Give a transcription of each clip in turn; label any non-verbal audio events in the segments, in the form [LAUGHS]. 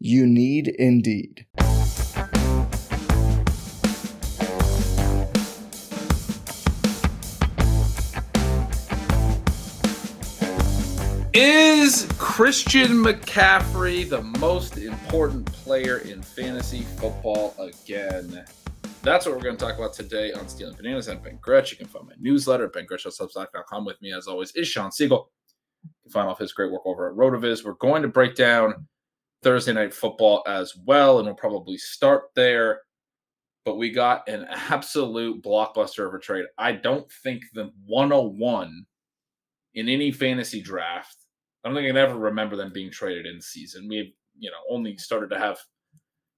You need Indeed. Is Christian McCaffrey the most important player in fantasy football again? That's what we're going to talk about today on Stealing Bananas. I'm Ben Gretch. You can find my newsletter at bengretch.substack.com. With me, as always, is Sean Siegel. You can find all his great work over at Rotoviz. We're going to break down Thursday night football as well, and we'll probably start there. But we got an absolute blockbuster of a trade. I don't think the 101 in any fantasy draft I don't think I can ever remember them being traded in season. We've, you know, only started to have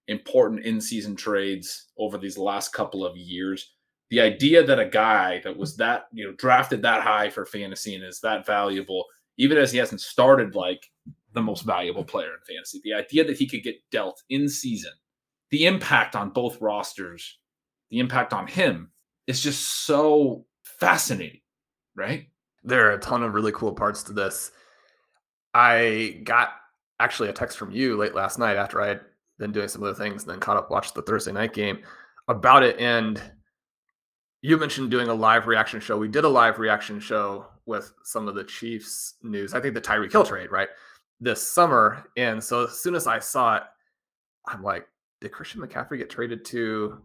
important in season trades over these last couple of years. The idea that a guy that was that, you know, drafted that high for fantasy and is that valuable, even as he hasn't started like the most valuable player in fantasy, the idea that he could get dealt in season, the impact on both rosters, the impact on him is just so fascinating, right? There are a ton of really cool parts to this. I got actually a text from you late last night after I had been doing some other things and then caught up, watched the Thursday night game about it. And you mentioned doing a live reaction show. We did a live reaction show with some of the Chiefs news. I think the Tyreek Hill trade, right? This summer. And so as soon as I saw it, I'm like, did Christian McCaffrey get traded to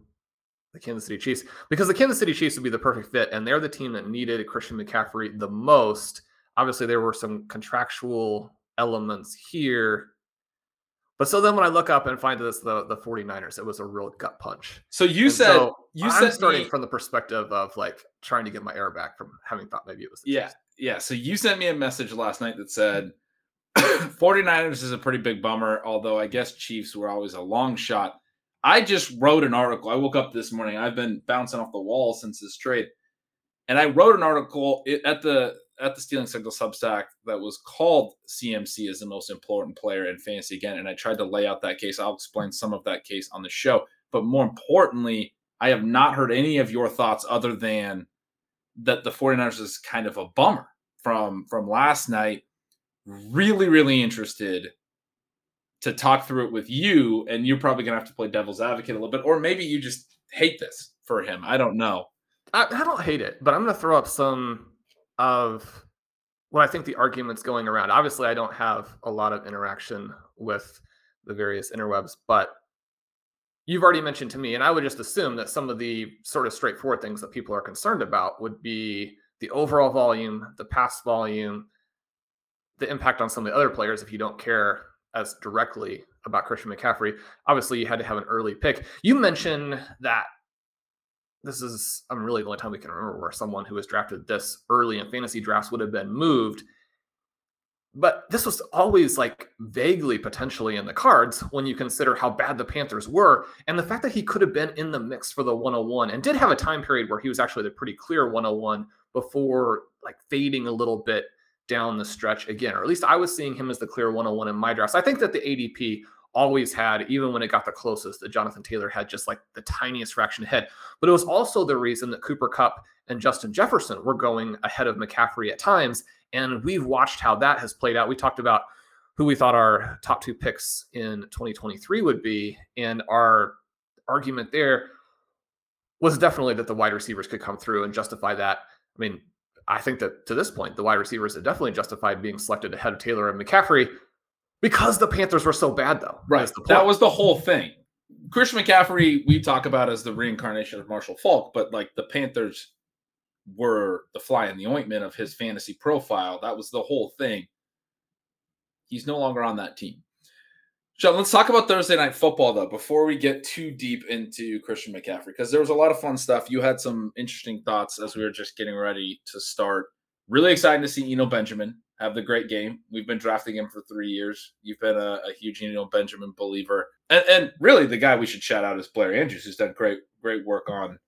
the Kansas City Chiefs? Because the Kansas City Chiefs would be the perfect fit. And they're the team that needed Christian McCaffrey the most obviously there were some contractual elements here. But so then when I look up and find this the the 49ers, it was a real gut punch. So you and said so you I'm said starting me, from the perspective of like trying to get my air back from having thought maybe it was Yeah. Chiefs. Yeah. So you sent me a message last night that said [COUGHS] 49ers is a pretty big bummer, although I guess Chiefs were always a long shot. I just wrote an article. I woke up this morning. I've been bouncing off the wall since this trade. And I wrote an article at the at the Stealing Signal Substack that was called CMC as the most important player in fantasy again. And I tried to lay out that case. I'll explain some of that case on the show. But more importantly, I have not heard any of your thoughts other than that the 49ers is kind of a bummer from from last night. Really, really interested to talk through it with you. And you're probably gonna have to play devil's advocate a little bit, or maybe you just hate this for him. I don't know. I, I don't hate it, but I'm gonna throw up some of what I think the arguments going around. Obviously, I don't have a lot of interaction with the various interwebs, but you've already mentioned to me, and I would just assume that some of the sort of straightforward things that people are concerned about would be the overall volume, the pass volume, the impact on some of the other players if you don't care as directly about Christian McCaffrey. Obviously, you had to have an early pick. You mentioned that this is I'm really the only time we can remember where someone who was drafted this early in fantasy drafts would have been moved. But this was always like vaguely potentially in the cards when you consider how bad the Panthers were and the fact that he could have been in the mix for the 101 and did have a time period where he was actually the pretty clear 101 before like fading a little bit down the stretch again, or at least I was seeing him as the clear 101 in my drafts. I think that the ADP always had, even when it got the closest, that Jonathan Taylor had just like the tiniest fraction ahead. But it was also the reason that Cooper Kupp and Justin Jefferson were going ahead of McCaffrey at times. And we've watched how that has played out. We talked about who we thought our top two picks in 2023 would be. And our argument there was definitely that the wide receivers could come through and justify that. I mean, I think that to this point, the wide receivers have definitely justified being selected ahead of Taylor and McCaffrey because the Panthers were so bad, though. Right. That was the whole thing. Christian McCaffrey, we talk about as the reincarnation of Marshall Faulk, but like the Panthers were the fly in the ointment of his fantasy profile. That was the whole thing. He's no longer on that team. John, let's talk about Thursday night football though before we get too deep into Christian McCaffrey because there was a lot of fun stuff. You had some interesting thoughts as we were just getting ready to start. Really exciting to see Eno Benjamin have the great game. We've been drafting him for three years. You've been a, a huge Eno Benjamin believer, and, and, really the guy we should shout out is Blair Andrews, who's done great great work on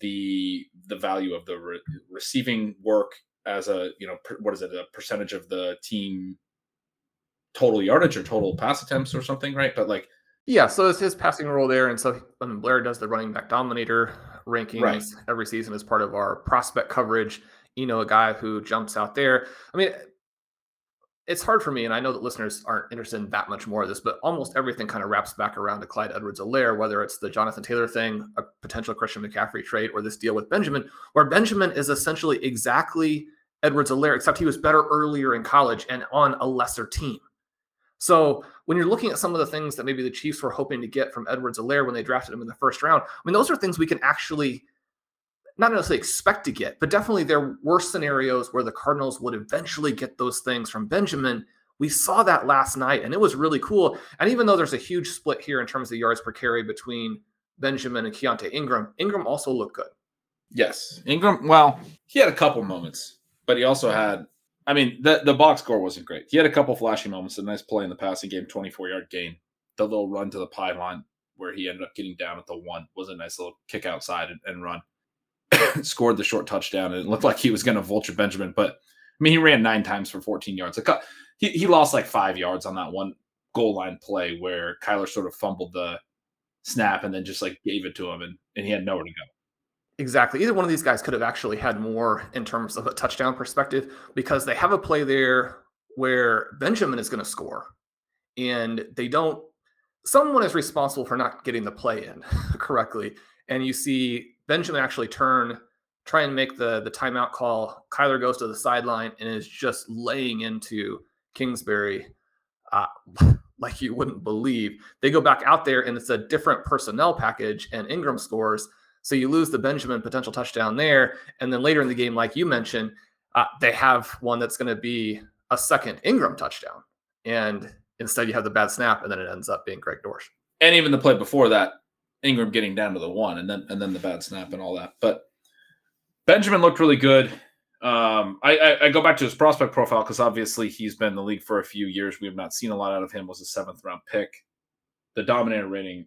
the the value of the re- receiving work as a you know per, what is it a percentage of the team total yardage or total pass attempts or something, right? But like yeah, so it's his passing role there, and so I mean, Blair does the running back dominator rankings right. every season as part of our prospect coverage. You know, a guy who jumps out there. I mean, it's hard for me, and I know that listeners aren't interested in that much more of this, but almost everything kind of wraps back around to Clyde Edwards-Helaire, whether it's the Jonathan Taylor thing, a potential Christian McCaffrey trade, or this deal with Benjamin, where Benjamin is essentially exactly Edwards-Helaire, except he was better earlier in college and on a lesser team. So when you're looking at some of the things that maybe the Chiefs were hoping to get from Edwards-Helaire when they drafted him in the first round, I mean, those are things we can actually not necessarily expect to get, but definitely there were scenarios where the Cardinals would eventually get those things from Benjamin. We saw that last night, and it was really cool. And even though there's a huge split here in terms of yards per carry between Benjamin and Keaontay Ingram, Ingram also looked good. Yes, Ingram. Well, he had a couple moments, but he also had. I mean, the the box score wasn't great. He had a couple flashy moments. A nice play in the passing game, 24 yard gain. The little run to the pylon where he ended up getting down at the one was a nice little kick outside and, and run. [COUGHS] scored the short touchdown, and it looked like he was going to vulture Benjamin. But I mean, he ran nine times for 14 yards. Like, he he lost like five yards on that one goal line play where Kyler sort of fumbled the snap and then just like gave it to him, and and he had nowhere to go. Exactly. Either one of these guys could have actually had more in terms of a touchdown perspective because they have a play there where Benjamin is going to score, and they don't. Someone is responsible for not getting the play in [LAUGHS] correctly, and you see Benjamin actually turn, try and make the the timeout call. Kyler goes to the sideline and is just laying into Kingsbury uh, [LAUGHS] like you wouldn't believe. They go back out there and it's a different personnel package, and Ingram scores. So you lose the Benjamin potential touchdown there, and then later in the game, like you mentioned, uh, they have one that's going to be a second Ingram touchdown, and instead you have the bad snap, and then it ends up being Greg Dortch. And even the play before that, Ingram getting down to the one and then and then the bad snap and all that. But Benjamin looked really good. Um, I, I, I, go back to his prospect profile because obviously he's been in the league for a few years. We have not seen a lot out of him. Was a seventh round pick. The dominator rating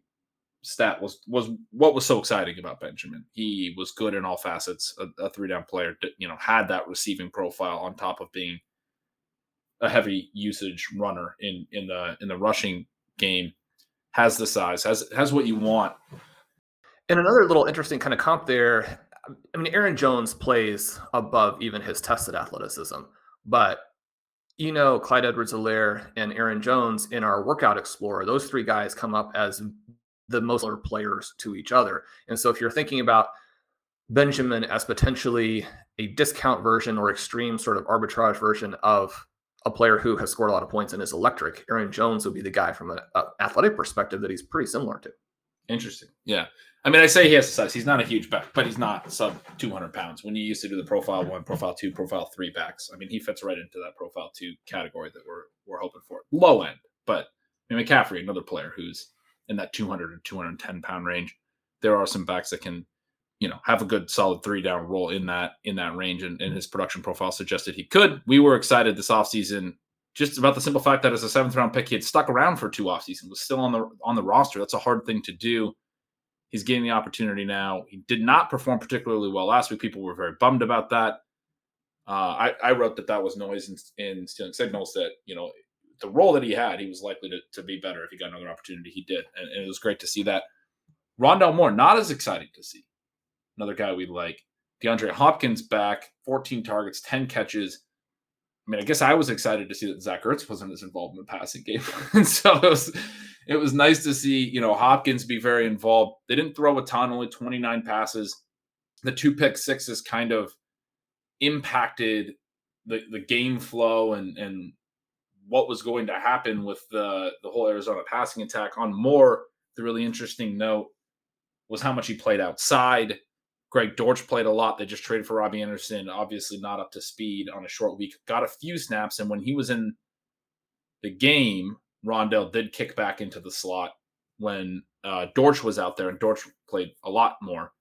stat was was what was so exciting about Benjamin. He was good in all facets. A, a three down player, you know, had that receiving profile on top of being a heavy usage runner in in the in the rushing game has the size, has has what you want. And another little interesting kind of comp there. I mean, Aaron Jones plays above even his tested athleticism, but you know, Clyde Edwards-Helaire and Aaron Jones in our workout explorer, those three guys come up as the most similar players to each other. And so if you're thinking about Benjamin as potentially a discount version or extreme sort of arbitrage version of a player who has scored a lot of points and is electric. Aaron Jones would be the guy from an uh, athletic perspective that he's pretty similar to. Interesting. Yeah. I mean, I say he has the size. He's not a huge back, but he's not sub 200 pounds. When you used to do the profile one, profile two, profile three backs, I mean, he fits right into that profile two category that we're we're hoping for. Low end, but I mean, McCaffrey, another player who's in that 200 to 210 pound range. There are some backs that can you know have a good solid three down role in that in that range and, and his production profile suggested he could. We were excited this offseason just about the simple fact that as a seventh round pick he had stuck around for two off seasons was still on the on the roster. That's a hard thing to do. He's getting the opportunity now. He did not perform particularly well last week. People were very bummed about that. Uh, I, I wrote that that was noise in, in stealing signals that you know the role that he had he was likely to, to be better if he got another opportunity he did and, and it was great to see that Rondale moore not as exciting to see another guy we like. DeAndre Hopkins back, 14 targets, 10 catches. I mean, I guess I was excited to see that Zach Ertz wasn't as involved in the passing game. [LAUGHS] and so it was it was nice to see, you know, Hopkins be very involved. They didn't throw a ton, only 29 passes. The two pick sixes kind of impacted the, the game flow and and what was going to happen with the the whole Arizona passing attack on more the really interesting note was how much he played outside. Greg Dortch played a lot. They just traded for Robbie Anderson, obviously not up to speed on a short week. Got a few snaps, and when he was in the game, Rondale did kick back into the slot when uh, Dortch was out there, and Dortch played a lot more.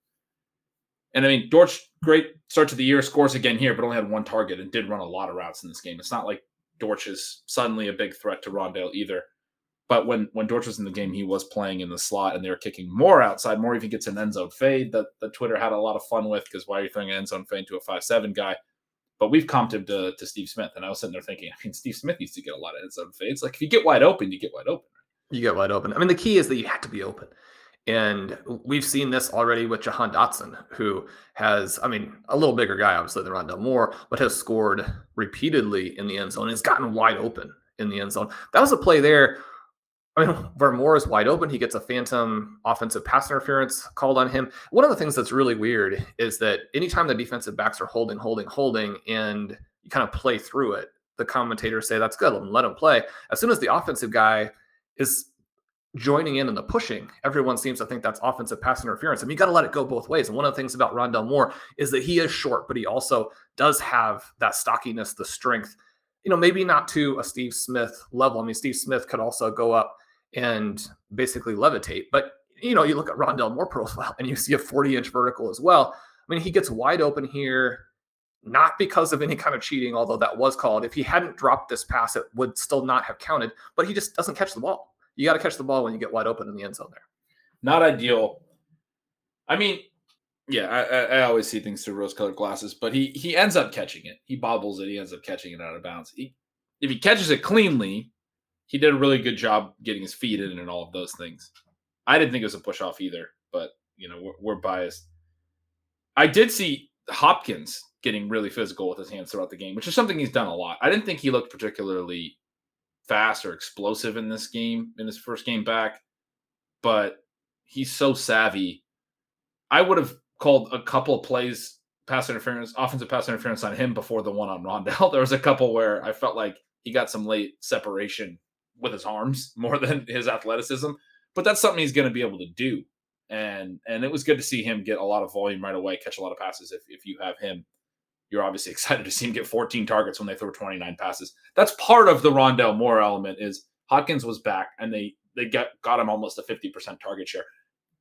And I mean, Dortch, great start to the year, scores again here, but only had one target and did run a lot of routes in this game. It's not like Dortch is suddenly a big threat to Rondale either. But when when Dortch was in the game, he was playing in the slot, and they were kicking more outside. Moore even gets an end zone fade that the Twitter had a lot of fun with because why are you throwing an end zone fade to a five seven guy? But we've comped him to, to Steve Smith, and I was sitting there thinking, I mean, Steve Smith used to get a lot of end zone fades. Like if you get wide open, you get wide open. You get wide open. I mean, the key is that you have to be open. And we've seen this already with Jahan Dotson, who has, I mean, a little bigger guy, obviously, than Rondale Moore, but has scored repeatedly in the end zone. He's gotten wide open in the end zone. That was a play there. I mean, where Moore is wide open, he gets a phantom offensive pass interference called on him. One of the things that's really weird is that anytime the defensive backs are holding, holding, holding, and you kind of play through it, the commentators say that's good, let him play. As soon as the offensive guy is joining in and the pushing, everyone seems to think that's offensive pass interference. I mean, you got to let it go both ways. And one of the things about Rondale Moore is that he is short, but he also does have that stockiness, the strength. You know, maybe not to a Steve Smith level. I mean, Steve Smith could also go up and basically levitate. But you know, you look at Rondale Moore [LAUGHS] profile and you see a 40 inch vertical as well. I mean, he gets wide open here, not because of any kind of cheating, although that was called. If he hadn't dropped this pass, it would still not have counted, but he just doesn't catch the ball you got to catch the ball when you get wide open in the end zone there. Not ideal. I mean, yeah, I, I always see things through rose-colored glasses, but he he ends up catching it. He bobbles it. He ends up catching it out of bounds. He, if he catches it cleanly, he did a really good job getting his feet in and all of those things. I didn't think it was a push off either, but you know we're, we're biased. I did see Hopkins getting really physical with his hands throughout the game, which is something he's done a lot. I didn't think he looked particularly fast or explosive in this game, in his first game back, but he's so savvy. I would have called a couple of plays pass interference, offensive pass interference on him before the one on Rondale. [LAUGHS] There was a couple where I felt like he got some late separation with his arms [LAUGHS] more than his athleticism, but that's something he's going to be able to do. And and it was good to see him get a lot of volume right away, catch a lot of passes if if you have him you're obviously [LAUGHS] excited to see him get 14 targets when they throw 29 passes. That's part of the Rondale Moore element is Hopkins was back and they they got got him almost a 50% target share.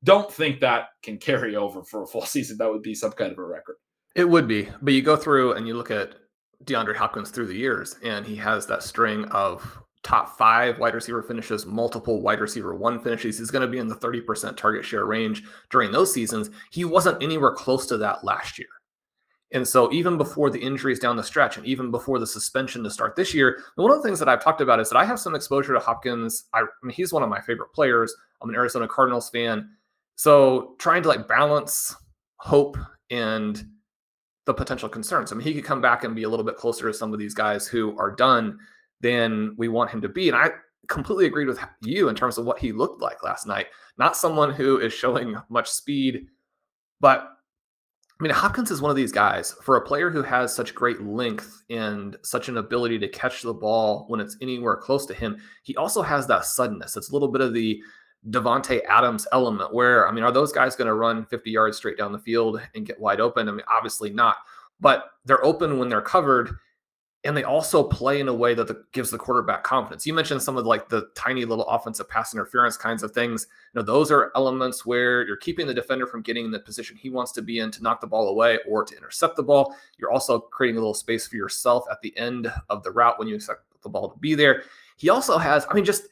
Don't think that can carry over for a full [LAUGHS] season. That would be some kind of a record. It would be, but you go through and you look at DeAndre Hopkins through the years, and he has that string of top five wide receiver finishes, multiple wide receiver one finishes. He's going to be in the 30% target share range during those seasons. He wasn't anywhere close to that last year. And so, even before the injuries down the stretch, and even before the suspension to start this year, one of the things that I've talked about is that I have some exposure to Hopkins. I, I mean, he's one of my favorite players. I'm an Arizona Cardinals fan. So, trying to like balance hope and the potential concerns. I mean, he could come back and be a little bit closer to some of these guys who are done than we want him to be. And I completely agreed with you in terms of what he looked like last night. Not someone who is showing much speed, but I mean, Hopkins is one of these guys for a player who has such great length and such an ability to catch the ball when it's anywhere close to him. He also has that suddenness. It's a little bit of the Davante Adams element where, I mean, are those guys going to run 50 yards straight down the field and get wide open? I mean, obviously not, but they're open when they're covered and they also play in a way that the, gives the quarterback confidence. You mentioned some of like the tiny little offensive pass interference kinds of things. You know, those are elements where you're keeping the defender from getting in the position he wants to be in to knock the ball away or to intercept the ball. You're also creating a little space for yourself at the end of the route when you expect the ball to be there. He also has, I mean, just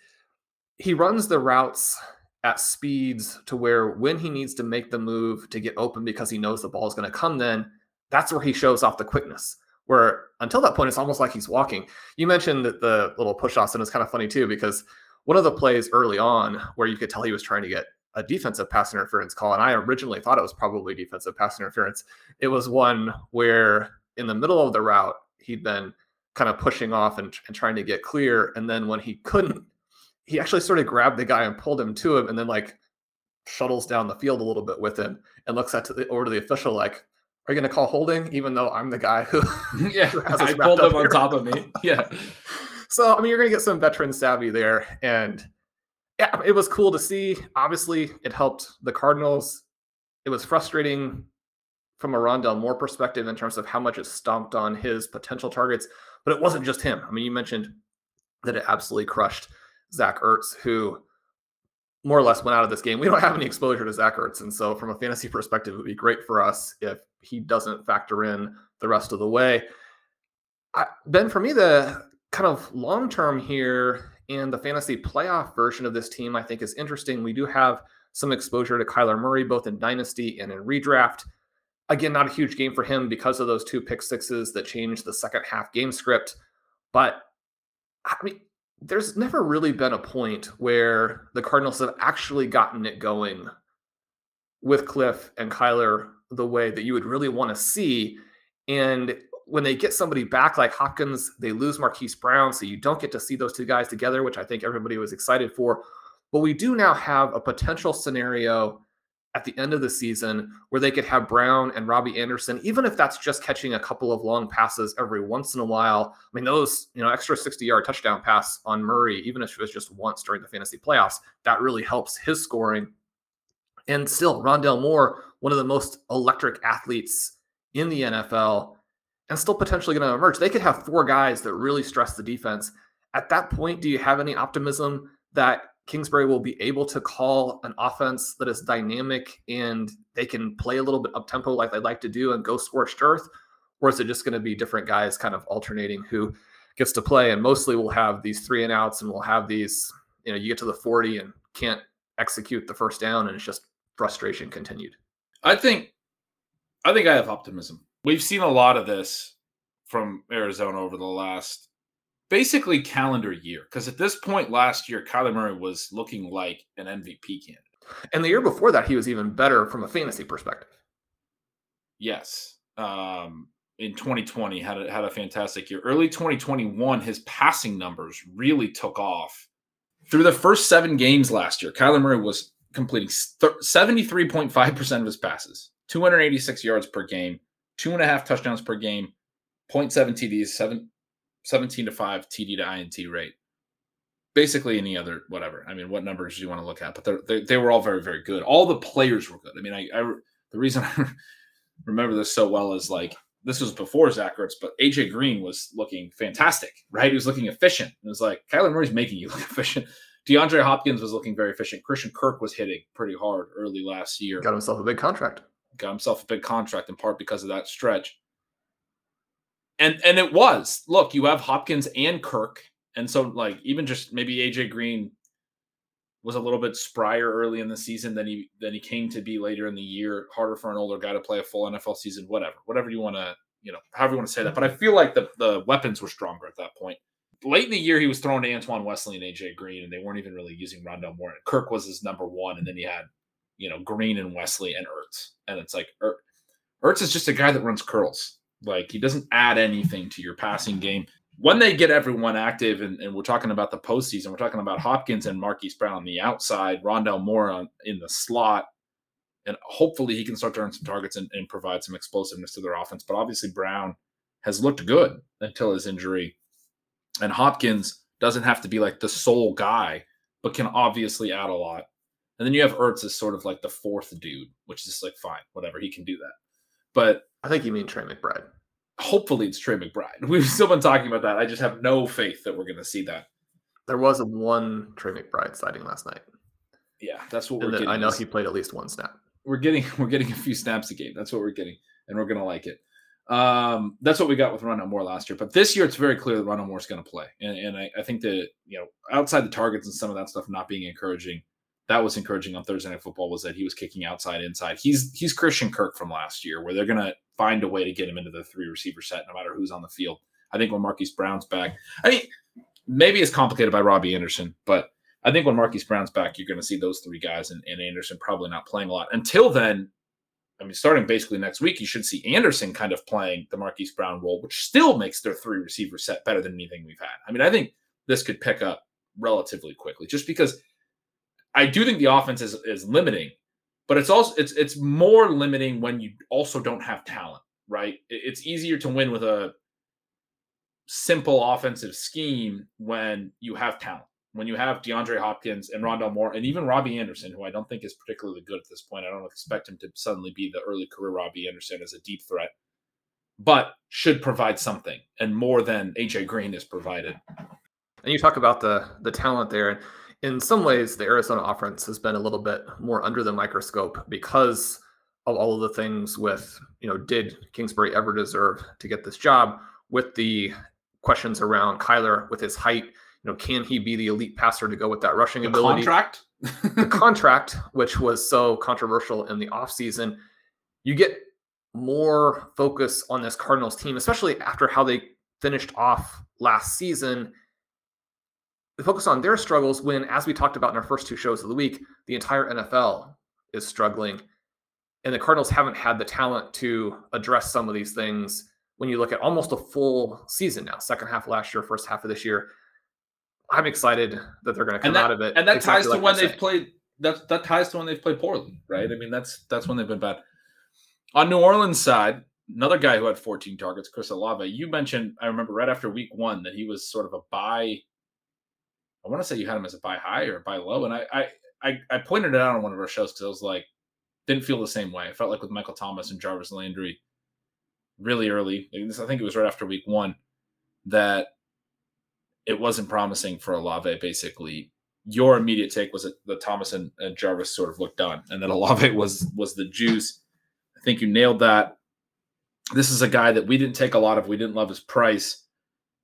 he runs the routes at speeds to where when he needs to make the move to get open because he knows the ball is going to come, then that's where he shows off the quickness where until that point, it's almost like he's walking. You mentioned that the little push offs, and it's kind of funny too, because one of the plays early on where you could tell he was trying to get a defensive pass interference call, and I originally thought it was probably defensive pass interference. It was one where in the middle of the route, he'd been kind of pushing off and, and trying to get clear. And then when he couldn't, he actually sort of grabbed the guy and pulled him to him and then like shuttles down the field a little bit with him and looks at the, over to the official like, are you going to call holding even though I'm the guy who [LAUGHS] yeah I pulled him on top of me yeah so I mean you're going to get some veteran savvy there and yeah, it was cool to see. Obviously, it helped the Cardinals. It was frustrating from a Rondale Moore perspective in terms of how much it stomped on his potential targets, but it wasn't just him. I mean, you mentioned that it absolutely crushed Zach Ertz, who more or less went out of this game. We don't have any exposure to Zach Ertz. And so, from a fantasy perspective, it would be great for us if he doesn't factor in the rest of the way. I, ben, for me, the kind of long term here and the fantasy playoff version of this team, I think, is interesting. We do have some exposure to Kyler Murray, both in Dynasty and in redraft. Again, not a huge game for him because of those two pick sixes that changed the second half game script. But I mean, there's never really been a point where the Cardinals have actually gotten it going with Cliff and Kyler the way that you would really want to see. And when they get somebody back like Hopkins, they lose Marquise Brown. So you don't get to see those two guys together, which I think everybody was excited for. But we do now have a potential scenario at the end of the season where they could have Brown and Robbie Anderson, even if that's just catching a couple of long passes every once in a while. I mean, those, you know, extra 60 yard touchdown pass on Murray, even if it was just once during the fantasy playoffs, that really helps his scoring. And still, Rondale Moore, one of the most electric athletes in the NFL, and still potentially going to emerge. They could have four guys that really stress the defense. At that point, do you have any optimism that Kingsbury will be able to call an offense that is dynamic and they can play a little bit up tempo like they like to do and go scorched earth? Or is it just going to be different guys kind of alternating who gets to play? And mostly we'll have these three and outs and we'll have these, you know, you get to the 40 and can't execute the first down and it's just frustration continued. I think, I think I have optimism. We've seen a lot of this from Arizona over the last basically calendar year. Because at this point last year, Kyler Murray was looking like an MVP candidate. And the year before that, he was even better from a fantasy perspective. Yes. Um, in 2020, had a, had a fantastic year. Early 2021, his passing numbers really took off. Through the first seven games last year, Kyler Murray was completing 73.5% of his passes, 286 yards per game, two and a half touchdowns per game, 0.7 TDs, seven, 17 to 5 TD to INT rate. Basically, any other whatever. I mean, what numbers do you want to look at? But they they were all very very good. All the players were good. I mean, I, I the reason [LAUGHS] I remember this so well is like this was before Zach Ertz, but AJ Green was looking fantastic, right? He was looking efficient. It was like Kyler Murray's making you [LAUGHS] look efficient. DeAndre Hopkins was looking very efficient. Christian Kirk was hitting pretty hard early last year. Got himself a big contract. Got himself a big contract in part because of that stretch and and it was. Look you have hopkins and kirk. And so like even just maybe aj green was a little bit sprier early in the season than he than he came to be later in the year. Harder for an older guy to play a full nfl season whatever whatever you want to you know however you want to say that. But i feel like the the weapons were stronger at that point. Late in the year he was thrown to antoine wesley and aj green and they weren't even really using rondale moore. Kirk was his number one and then he had you know green and wesley and ertz. And it's like er, ertz is just a guy that runs curls like he doesn't add anything to your passing game. When they get everyone active, and, and we're talking about the postseason, we're talking about Hopkins and Marquise Brown on the outside, Rondale Moore on, in the slot, and hopefully he can start to earn some targets and, and provide some explosiveness to their offense. But obviously Brown has looked good until his injury, and Hopkins doesn't have to be like the sole guy, but can obviously add a lot. And then you have Ertz as sort of like the fourth dude, which is like fine, whatever, he can do that. But I think you mean Trey McBride. Hopefully, it's Trey McBride. [LAUGHS] We've still been talking about that. I just have no faith that we're going to see that. There was a one Trey McBride sighting last night. Yeah, that's what and we're getting. I know he played at least one snap. We're getting [LAUGHS] we're getting a few snaps a game. That's what we're getting, and we're going to like it. Um, that's what we got with Rondale Moore last year. But this year, it's very clear that Rondale Moore's going to play, and, and I, I think that you know outside the targets and some of that stuff not being encouraging, that was encouraging on Thursday Night Football was that he was kicking outside inside. He's he's Christian Kirk from last year, where they're gonna find a way to get him into the three receiver set no matter who's on the field. I think when Marquise Brown's back, I mean, maybe it's complicated by Robbie Anderson, but I think when Marquise Brown's back, you're going to see those three guys and, and Anderson probably not playing a lot. Until then, I mean, starting basically next week, you should see Anderson kind of playing the Marquise Brown role, which still makes their three receiver set better than anything we've had. I mean, I think this could pick up relatively quickly just because – I do think the offense is is limiting, but it's also it's it's more limiting when you also don't have talent, right? It's easier to win with a simple offensive scheme when you have talent, when you have DeAndre Hopkins and Rondale Moore and even Robbie Anderson, who I don't think is particularly good at this point. I don't expect him to suddenly be the early career Robbie Anderson as a deep threat, but should provide something and more than AJ Green has provided. And you talk about the the talent there. In some ways, the Arizona offense has been a little bit more under the microscope because of all of the things with, you know, did Kingsbury ever deserve to get this job? With the questions around Kyler with his height, you know, can he be the elite passer to go with that rushing the ability? Contract? the [LAUGHS] contract, which was so controversial in the offseason, you get more focus on this Cardinals team, especially after how they finished off last season. The focus on their struggles when, as we talked about in our first two shows of the week, the entire NFL is struggling. And the Cardinals haven't had the talent to address some of these things when you look at almost a full season now, second half of last year, first half of this year. I'm excited that they're going to come that, out of it. And that exactly ties to like when they've played that that ties to when they've played poorly, right? I mean, that's that's when they've been bad. On New Orleans side, another guy who had 14 targets, Chris Olave. You mentioned, I remember right after week one that he was sort of a buy. I want to say you had him as a buy high or buy low, and I I I, I pointed it out on one of our shows because I was like, didn't feel the same way. I felt like with Michael Thomas and Jarvis Landry, really early. I think it was right after week one that it wasn't promising for Olave. Basically, your immediate take was that the Thomas and, and Jarvis sort of looked done, and that Olave [LAUGHS] was was the juice. I think you nailed that. This is a guy that we didn't take a lot of. We didn't love his price.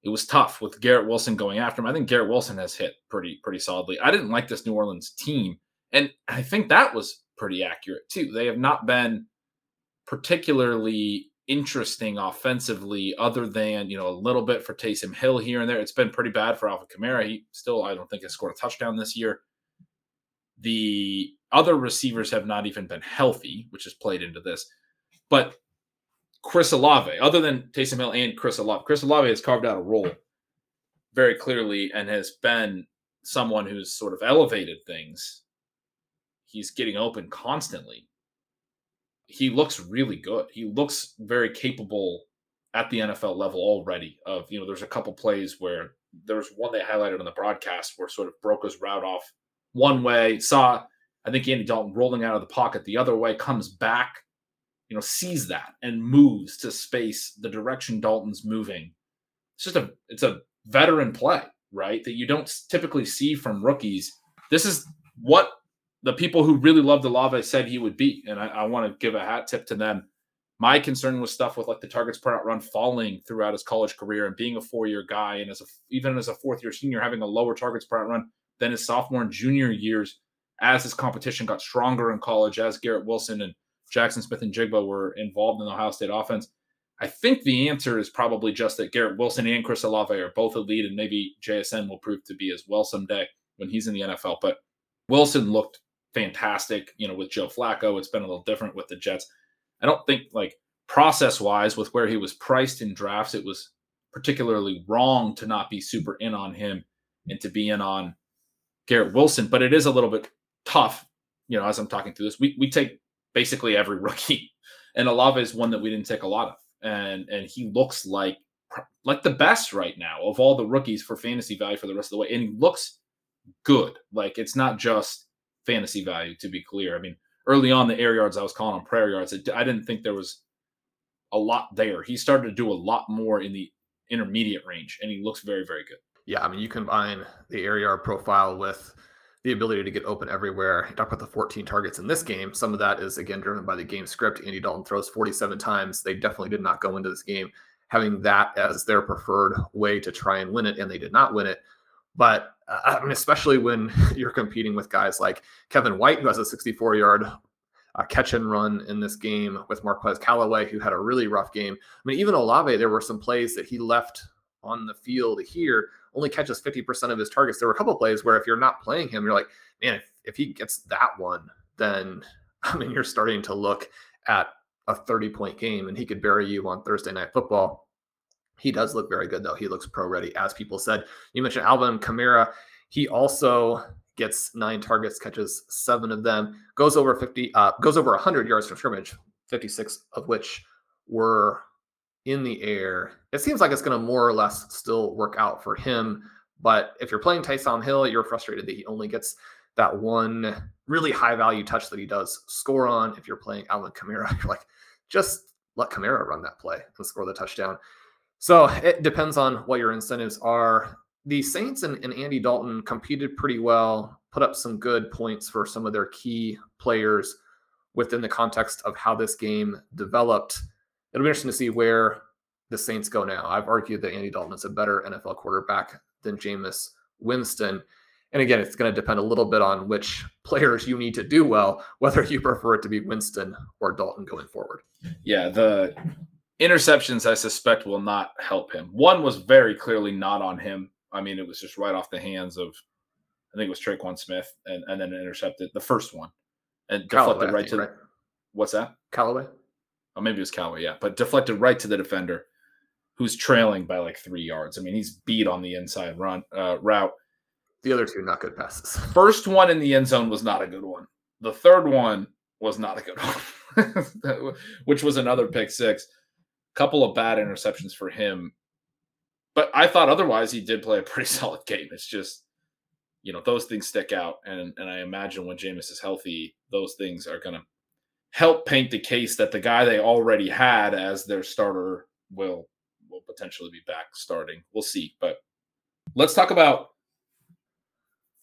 It was tough with Garrett Wilson going after him. I think Garrett Wilson has hit pretty pretty solidly. I didn't like this New Orleans team, and I think that was pretty accurate too. They have not been particularly interesting offensively, other than you know a little bit for Taysom Hill here and there. It's been pretty bad for Alvin Kamara. He still, I don't think, has scored a touchdown this year. The other receivers have not even been healthy, which has played into this. But Chris Olave, other than Taysom Hill and Chris Olave, Chris Olave has carved out a role very clearly and has been someone who's sort of elevated things. He's getting open constantly he looks really good. He looks very capable at the NFL level already. Of you know, there's a couple plays where there was one they highlighted on the broadcast where sort of broke his route off one way, saw I think Andy Dalton rolling out of the pocket the other way, comes back, you know, sees that and moves to space the direction Dalton's moving. It's just a it's a veteran play, right? That you don't typically see from rookies. This is what the people who really loved Olave said he would be, and I, I want to give a hat tip to them. My concern was stuff with like the targets per out run falling throughout his college career and being a four year guy, and as a even as a fourth year senior having a lower targets per out run than his sophomore and junior years as his competition got stronger in college, as Garrett Wilson and Jaxon Smith-Njigba were involved in the Ohio State offense. I think the answer is probably just that Garrett Wilson and Chris Olave are both elite, and maybe JSN will prove to be as well someday when he's in the NFL. But Wilson looked fantastic. You know, with Joe Flacco, it's been a little different with the Jets. I don't think like process wise with where he was priced in drafts, it was particularly wrong to not be super in on him and to be in on Garrett Wilson. But it is a little bit tough, you know, as I'm talking through this. We we take basically every [LAUGHS] rookie, and Olave is one that we didn't take a lot of, and and he looks like like the best right now of all the rookies for fantasy value for the rest of the way, and he looks good. Like it's not just fantasy value, to be clear. I mean, early on the air yards, I was calling them prayer yards. I didn't think there was a lot there. He started to do a lot more in the intermediate range, and he looks very, very good. Yeah, I mean, you combine the air yard profile with the ability to get open everywhere. Talk about the 14 targets in this game. Some of that is again driven by the game script. Andy Dalton throws 47 times. They definitely did not go into this game having that as their preferred way to try and win it, and they did not win it. But uh, I mean, especially when [LAUGHS] you're competing with guys like Kevin White, who has a 64 yard uh, catch and run in this game, with Marquez Callaway, who had a really rough game. I mean, even Olave, there were some plays that he left on the field here, only catches 50% of his targets. There were a couple plays where if you're not playing him, you're like, man, if, if he gets that one, then [LAUGHS] I mean, you're starting to look at a 30 point game and he could bury you on Thursday night football. He does look very good, though. He looks pro ready, as people said. You mentioned Alvin Kamara. He also gets nine targets, catches seven of them, goes over 50, uh, goes over 100 yards from scrimmage, 56 of which were in the air. It seems like it's going to more or less still work out for him, But if you're playing Taysom Hill, you're frustrated that he only gets that one really high value touch that he does score on. If you're playing Alvin Kamara, [LAUGHS] you're like, just let Kamara run that play and score the touchdown. So it depends on what your incentives are. The Saints and, and Andy Dalton competed pretty well, put up some good points for some of their key players within the context of how this game developed. It'll be interesting to see where the Saints go now. I've argued that Andy Dalton is a better NFL quarterback than Jameis Winston. And again, it's going to depend a little bit on which [LAUGHS] players you need to do well, whether you prefer it to be Winston or Dalton going forward. Yeah, the interceptions I suspect will not help him. One was very clearly not on him. I mean, it was just right off the hands of, I think it was Tre'Quan Smith, and, and then intercepted the first one and deflected Callaway, right to right? what's that? Callaway. Oh, maybe it was Callaway, yeah, but deflected right to the defender, who's trailing by like three yards. I mean, he's beat on the inside run uh, route. The other two not good passes. [LAUGHS] First one in the end zone was not a good one. The third one was not a good one, [LAUGHS] which was another pick six. Couple of bad interceptions for him, but I thought otherwise he did play a pretty [LAUGHS] solid game. It's just you know those things stick out, and and I imagine when Jameis is healthy, those things are going to help paint the case that the guy they already had as their starter will will potentially be back starting. We'll see, but let's talk about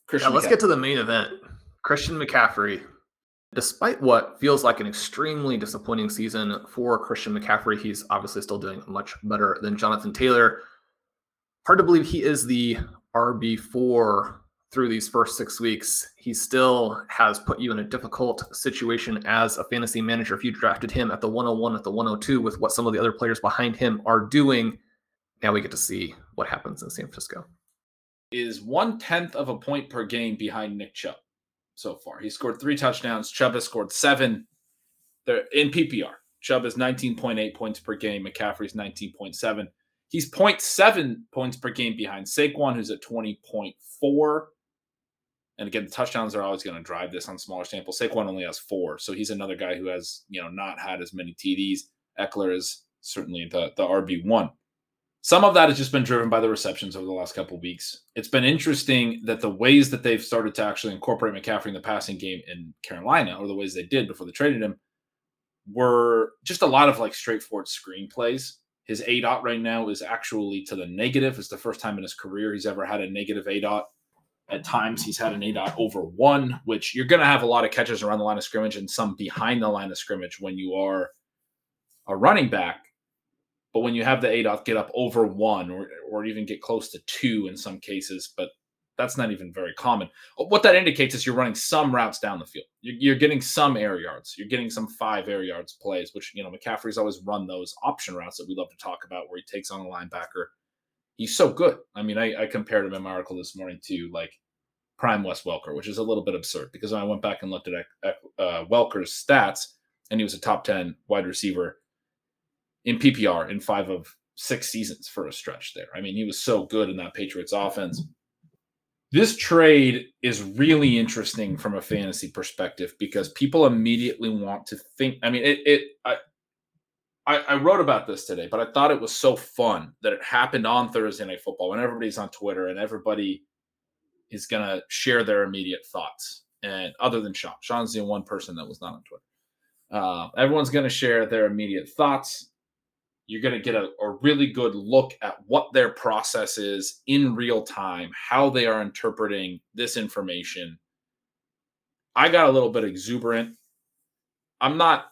Christian. Yeah, let's McCaffrey. get to the main event. Christian McCaffrey. Despite what feels like an extremely disappointing season for Christian McCaffrey, he's obviously still doing much better than Jonathan Taylor. Hard to believe he is the RB4 through these first six weeks, he still has put you in a difficult situation as a fantasy manager. If you drafted him at the 101, at the 102, with what some of the other players behind him are doing, now we get to see what happens in San Francisco. Is one tenth of a point per game behind Nick Chubb so far. He scored three touchdowns. Chubb has scored seven. They're in PPR. Chubb is 19.8 points per game. McCaffrey's 19.7. He's 0.7 points per game behind Saquon, who's at 20.4. And again, the touchdowns are always going to drive this on smaller samples. Saquon only has four, so he's another guy who has you know not had as many TDs. Ekeler is certainly the the RB one. Some of that has just been driven by the receptions over the last couple weeks. It's been interesting that the ways that they've started to actually incorporate McCaffrey in the passing game in Carolina, or the ways they did before they traded him, were just a lot of like straightforward screen plays. His A dot right now is actually to the negative. It's the first time in his career he's ever had a negative A dot at times, he's had an A dot over one, which you're going to have a lot of catches around the line of scrimmage and some behind the line of scrimmage when you are a running back. But when you have the A dot get up over one or, or even get close to two in some cases, but that's not even very common. What that indicates is you're running some routes down the field. You're, you're getting some air yards. You're getting some five air yards plays, which, you know, McCaffrey's always run those option routes that we love to talk about where he takes on a linebacker he's so good. I mean, I, I compared him in my article this morning to like prime Wes Welker, which is a little bit absurd because I went back and looked at uh, Welker's stats, and he was a top 10 wide receiver in PPR in five of six seasons for a stretch there. I mean, he was so good in that Patriots offense. This trade is really interesting from a fantasy perspective because people immediately want to think. I mean, it, it I, I, I wrote about this today, but I thought it was so fun that it happened on Thursday Night Football when everybody's on Twitter and everybody is going to share their immediate thoughts. And other than Sean, Sean's the one person that was not on Twitter. Uh, everyone's going to share their immediate thoughts. You're going to get a, a really good look at what their process is in real time, how they are interpreting this information. I got a little bit exuberant. I'm not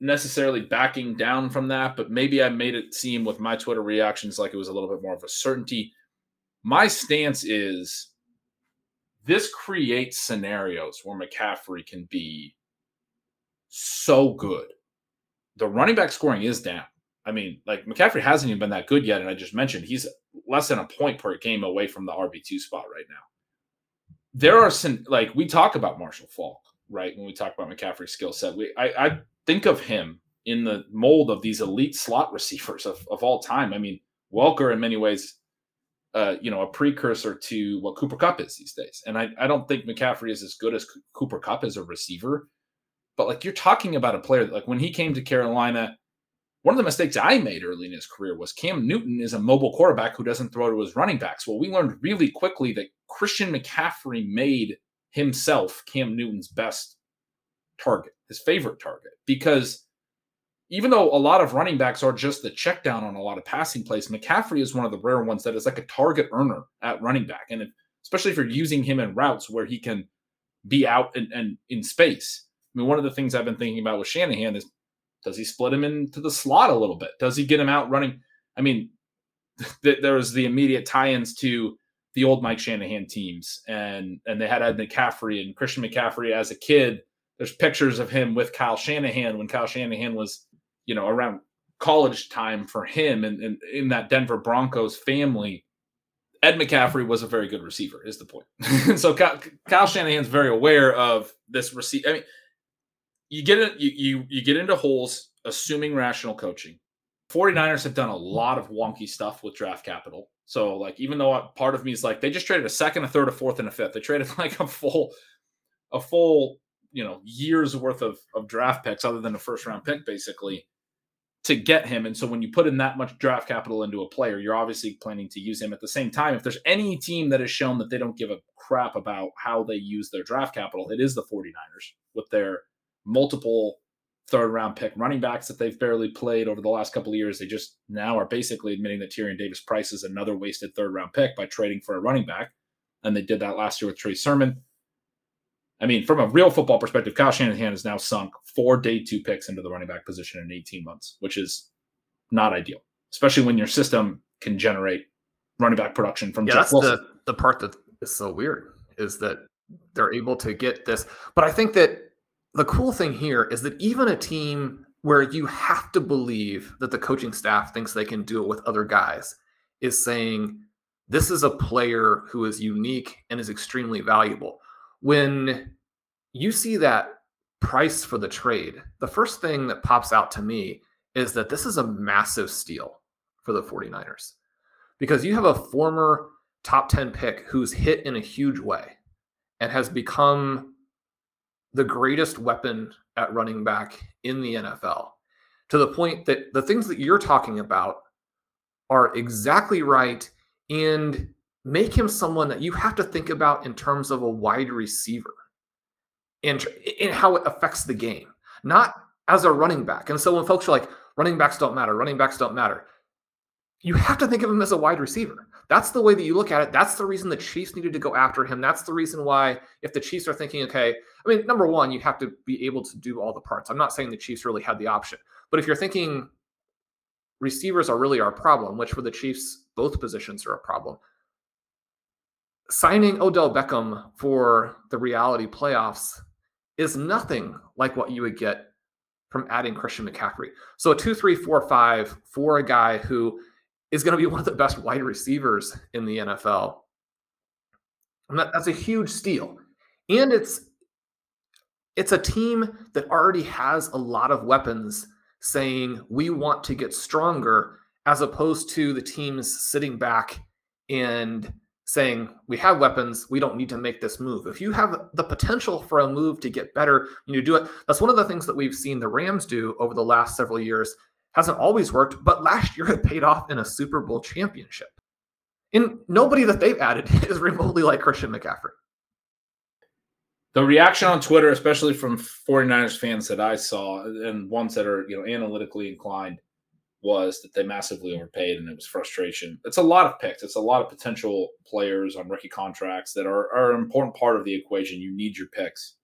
necessarily backing down from that, but maybe I made it seem with my Twitter reactions like it was a little bit more of a certainty. My stance is this creates scenarios where McCaffrey can be so good. The running back scoring is down. I mean, like McCaffrey hasn't even been that good yet. And I just mentioned he's less than a point per game away from the RB2 spot right now. There are some, like, we talk about Marshall Faulk, right? When we talk about McCaffrey's skill set, we, I, I think of him in the mold of these elite slot receivers of, of all time. I mean, Welker, in many ways, uh, you know, a precursor to what Cooper Kupp is these days. And I, I don't think McCaffrey is as good as Cooper Kupp as a receiver. But like you're talking about a player that, like when he came to Carolina, one of the mistakes I made early in his career was Cam Newton is a mobile quarterback who doesn't throw to his running backs. Well, we learned really quickly that Christian McCaffrey made himself Cam Newton's best target, his favorite target, because even though a lot of running backs are just the check down on a lot of passing plays, McCaffrey is one of the rare ones that is like a target earner at running back. And if, especially if you're using him in routes where he can be out and, and in space. I mean, one of the things I've been thinking about with Shanahan is does he split him into the slot a little bit? Does he get him out running? I mean, [LAUGHS] th- there was the immediate tie-ins to the old Mike Shanahan teams, and and they had Ed McCaffrey and Christian McCaffrey as a kid. There's pictures of him with Kyle Shanahan when Kyle Shanahan was, you know, around college time for him and, in that Denver Broncos family. Ed McCaffrey was a very good receiver, is the point. [LAUGHS] so Kyle, Kyle Shanahan's very aware of this receive. I mean, you get it you, you you get into holes assuming rational coaching 49ers have done a lot of wonky stuff with draft capital so like even though part of me is like they just traded a second a third a fourth and a fifth they traded [LAUGHS] like a full a full you know years worth of, of draft picks other than a first round pick basically to get him and so when you put in that much draft capital into a player you're obviously planning to use him at the same time if there's any team that has shown that they don't give a crap about how they use their draft capital it is the 49ers with their multiple third round pick running backs that they've barely played over the last couple of years. They just now are basically admitting that Tyrion Davis Price is another wasted third round pick by trading for a running back. And they did that last year with Trey Sermon. I mean, from a real football perspective, Kyle Shanahan has now sunk four day two picks into the running back position in 18 months, which is not ideal, especially when your system can generate running back production from yeah, Jeff that's Wilson. the, the part that is so weird is that they're able to get this. But I think that the cool thing here is that even a team where you have to believe that the coaching staff thinks they can do it with other guys is saying this is a player who is unique and is extremely valuable. When you see that price for the trade, the first thing that pops out to me is that this is a massive steal for the 49ers. Because you have a former top 10 pick who's hit in a huge way and has become the greatest weapon at running back in the NFL to the point that the things that you're talking about are exactly right and make him someone that you have to think about in terms of a wide receiver and, and how it affects the game, not as a running back. And so when folks are like, running backs don't matter, running backs don't matter, you have to think of him as a wide receiver. That's the way that you look at it. That's the reason the Chiefs needed to go after him. That's the reason why, if the Chiefs are thinking, okay, I mean, number one, you have to be able to do all the parts. I'm not saying the Chiefs really had the option, but if you're thinking receivers are really our problem, which for the Chiefs, both positions are a problem. Signing Odell Beckham for the reality playoffs is nothing like what you would get from adding Christian McCaffrey. So a two, three, four, five for a guy who is going to be one of the best wide receivers in the NFL. That, that's a huge steal. And it's it's a team that already has a lot of weapons saying we want to get stronger as opposed to the teams sitting back and saying we have weapons we don't need to make this move if you have the potential for a move to get better you do it that's one of the things that we've seen the rams do over the last several years hasn't always worked, but last year [LAUGHS] it paid off in a Super Bowl championship. And nobody that they've added [LAUGHS] is remotely like Christian McCaffrey. The reaction on Twitter, especially from 49ers fans that I saw and ones that are, you know, analytically inclined, was that they massively overpaid and it was frustration. It's a lot of picks. It's a lot of potential players on rookie contracts that are, are an important part of the equation. You need your picks.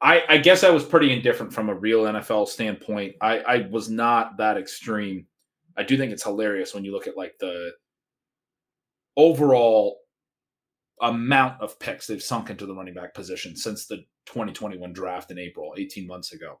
I, I guess I was pretty indifferent from a real NFL standpoint. I, I was not that extreme. I do think it's hilarious when you look at like the overall amount of picks they've sunk into the running back position since the 2021 draft in April, 18 months ago.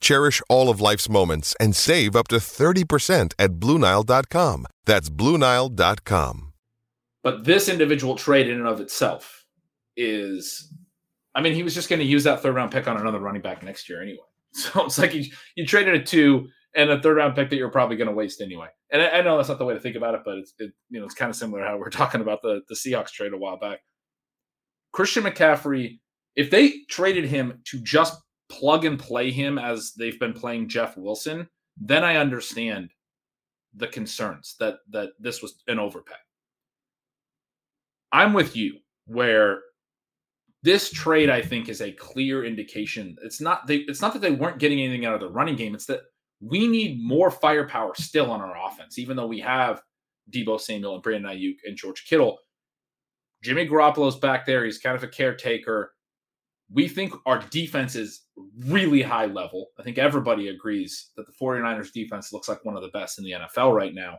Cherish all of life's moments and save up to 30% at BlueNile.com. That's BlueNile.com. But this individual trade in and of itself is, I mean, he was just going to use that third round pick on another running back next year anyway. [LAUGHS] So it's like you, you traded a two and a third round pick that you're probably going to waste anyway. And I, I, know that's not the way to think about it, but it's it, you know it's kind of similar how we're [LAUGHS] talking about the the Seahawks trade a while back. Christian McCaffrey, if they traded him to just plug and play him as they've been playing Jeff Wilson, then I understand the concerns that that this was an overpay. I'm with you where this trade I think is a clear indication. It's not they it's not that they weren't getting anything out of the running game, it's that we need more firepower still on our offense, even though we have Deebo Samuel and Brandon Aiyuk and George Kittle. Jimmy Garoppolo's back there. He's kind of a caretaker we think our defense is really high level. I think everybody agrees that the 49ers defense looks like one of the best in the NFL right now.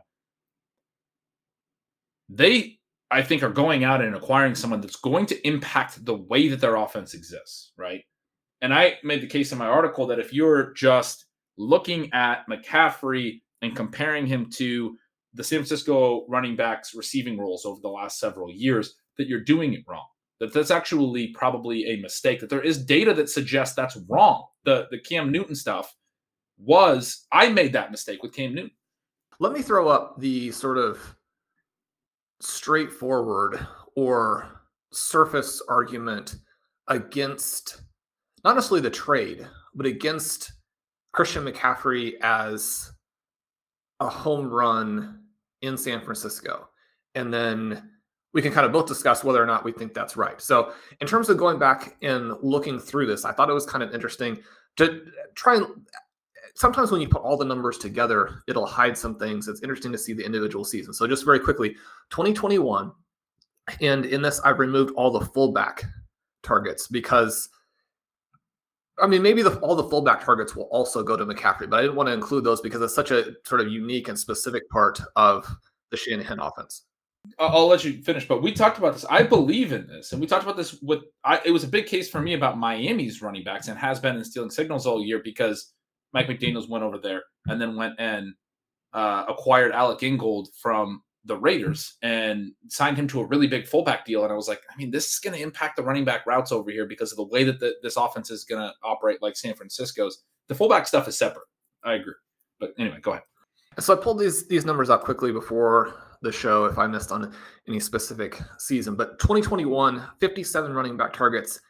They, I think, are going out and acquiring someone that's going to impact the way that their offense exists, right? And I made the case in my article that if you're just looking at McCaffrey and comparing him to the San Francisco running backs receiving roles over the last several years, that you're doing it wrong that that's actually probably a mistake, that there is data that suggests that's wrong. The the Cam Newton stuff was I made that mistake with Cam Newton. Let me throw up the sort of straightforward or surface argument against not necessarily the trade, but against Christian McCaffrey as a home run in San Francisco. And then we can kind of both discuss whether or not we think that's right. So, in terms of going back and looking through this, I thought it was kind of interesting to try and sometimes when you put all the numbers together, it'll hide some things. It's interesting to see the individual season. So, just very quickly 2021, and in this, I've removed all the fullback targets because. I mean, maybe the, all the fullback targets will also go to McCaffrey, but I didn't want to include those because it's such a sort of unique and specific part of the Shanahan offense. I'll let you finish, but we talked about this. I believe in this, and we talked about this with. I, it was a big case for me about Miami's running backs, and has been in stealing signals all year because Mike McDaniel's went over there and then went and uh, acquired Alec Ingold from the Raiders and signed him to a really big fullback deal. And I was like, I mean, this is going to impact the running back routes over here because of the way that the, this offense is going to operate, like San Francisco's. The fullback stuff is separate. I agree, but anyway, go ahead. So I pulled these these numbers out quickly before the show if I missed on any specific season. But 2021, 57 running back targets.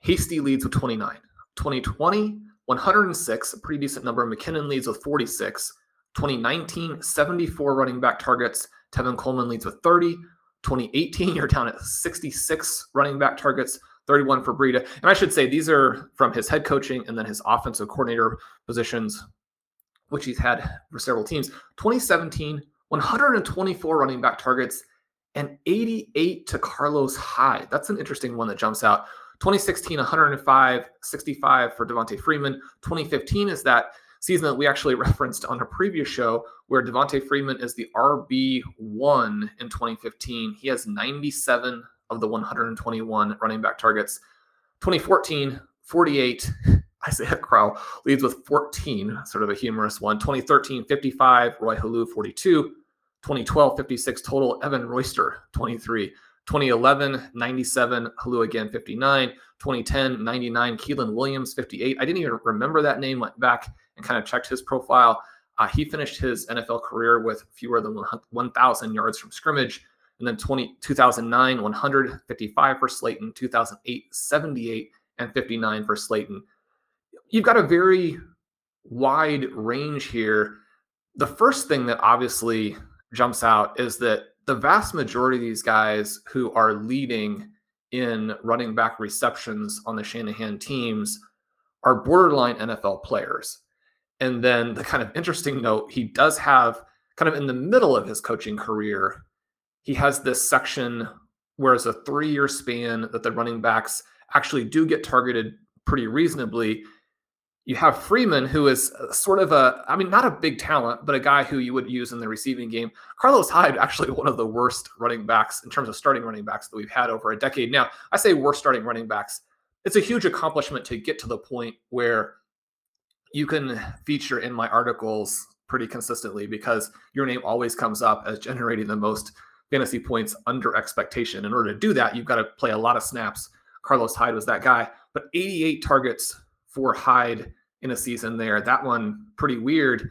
Hasty leads with 29. 2020, 106, a pretty decent number. McKinnon leads with 46. 2019, 74 running back targets. Tevin Coleman leads with 30. 2018, [LAUGHS] you're down at 66 running back targets, 31 for Breida. And I should say these are from his head coaching and then his offensive coordinator positions, which he's had for several teams. 2017, 124 running back targets and 88 to Carlos Hyde. That's an interesting one that jumps out. 2016, 105, 65 for Devonta Freeman. 2015 is that season that we actually [LAUGHS] referenced on a previous show where Devonta Freeman is the RB1 in 2015. He has 97 of the 121 running back targets. 2014, 48. [LAUGHS] Isaiah Crowell leads with 14, sort of a humorous one. 2013, 55. Roy Helu, 42. 2012, 56 total. Evan Royster, 23. 2011, 97. Helu again, 59. 2010, 99. Keiland Williams, 58. I didn't even remember that name. Went back and kind of checked his profile. Uh, he finished his NFL career with fewer than 1,000 yards from scrimmage. And then 20, 2009, 155 for Slaton, 2008, 78 and 59 for Slaton. You've got a very wide range here. The first thing that obviously jumps out is that the vast majority of these guys who are leading in running back receptions on the Shanahan teams are borderline NFL players. And then the kind of interesting note, he does have kind of in the middle of his coaching career, he has this section where it's a three year span that the running backs actually do get targeted pretty reasonably. You have Freeman, who is uh, sort of a, I mean, not a big talent, but a guy who you would use in the receiving game. Carlos Hyde, actually [LAUGHS] one of the worst running backs in terms of starting running backs that we've had over a decade now. I say worst starting running backs. It's a huge accomplishment to get to the point where you can feature in my articles pretty consistently because your name always comes up as generating the most fantasy points under expectation. In order to do that, you've got to play a lot of snaps. Carlos Hyde was that guy, but 88 targets for Hyde in a season there. That one pretty weird.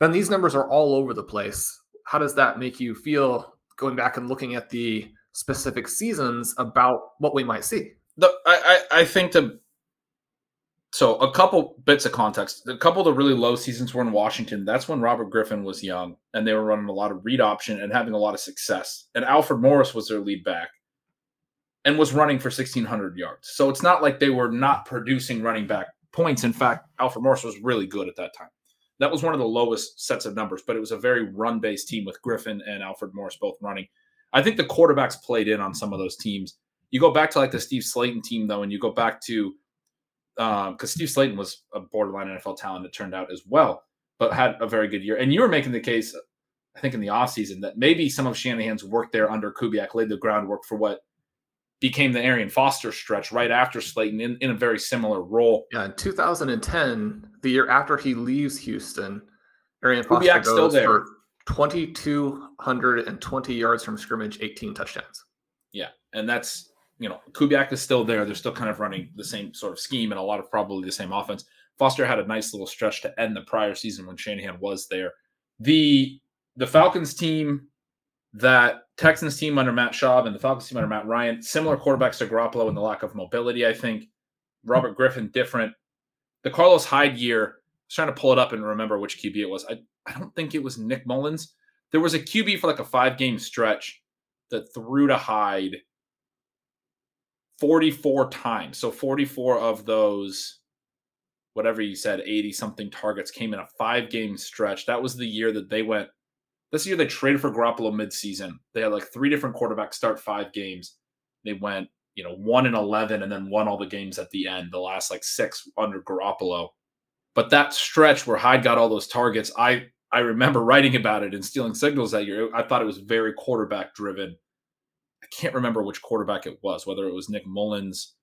Then these numbers are all over the place. How does that make you feel going back and looking at the specific seasons about what we might see? The, I, I, I think the so a couple bits of context. A couple of the really low seasons were in Washington. That's when Robert Griffin was young and they were running a lot of read option and having a lot of success. And Alfred Morris was their lead back and was running for 1600 yards. So it's not like they were not producing running back points. In fact, Alfred Morris was really good at that time. That was one of the lowest sets of numbers, but it was a very run based team with Griffin and Alfred Morris both running. I think the quarterbacks played in on some of those teams. You go back to like the Steve Slaton team, though, and you go back to because um, Steve Slaton was a borderline NFL talent, it turned out as well, but had a very good year. And you were making the case, I think, in the offseason that maybe some of Shanahan's work there under Kubiak laid the groundwork for what became the Arian Foster stretch right after Slaton in, in a very similar role. Yeah, in 2010, the year after he leaves Houston, Arian Foster Kubiak's goes still there. for 2,220 yards from scrimmage, 18 touchdowns. Yeah, and that's you know, Kubiak is still there. They're still kind of running the same sort of scheme and a lot of probably the same offense. Foster had a nice little stretch to end the prior season when Shanahan was there. The the Falcons team, that Texans team under Matt Schaub and the Falcons team under Matt Ryan, similar quarterbacks to Garoppolo and the lack of mobility, I think. Robert Griffin, different. The Carlos Hyde year, I was trying to pull it up and remember which QB it was. I, I don't think it was Nick Mullens. There was a QB for like a five game stretch that threw to Hyde 44 times. So 44 of those, whatever you said, 80 something targets came in a five game stretch. That was the year that they went. This year they traded for Garoppolo midseason. They had like three different quarterbacks start five games. They went, you know, one and 11 and then won all the games at the end, the last like six under Garoppolo. But that stretch where Hyde got all those targets, I I remember writing about it and stealing signals that year. I thought it was very quarterback driven I can't remember which quarterback it was, whether it was Nick Mullens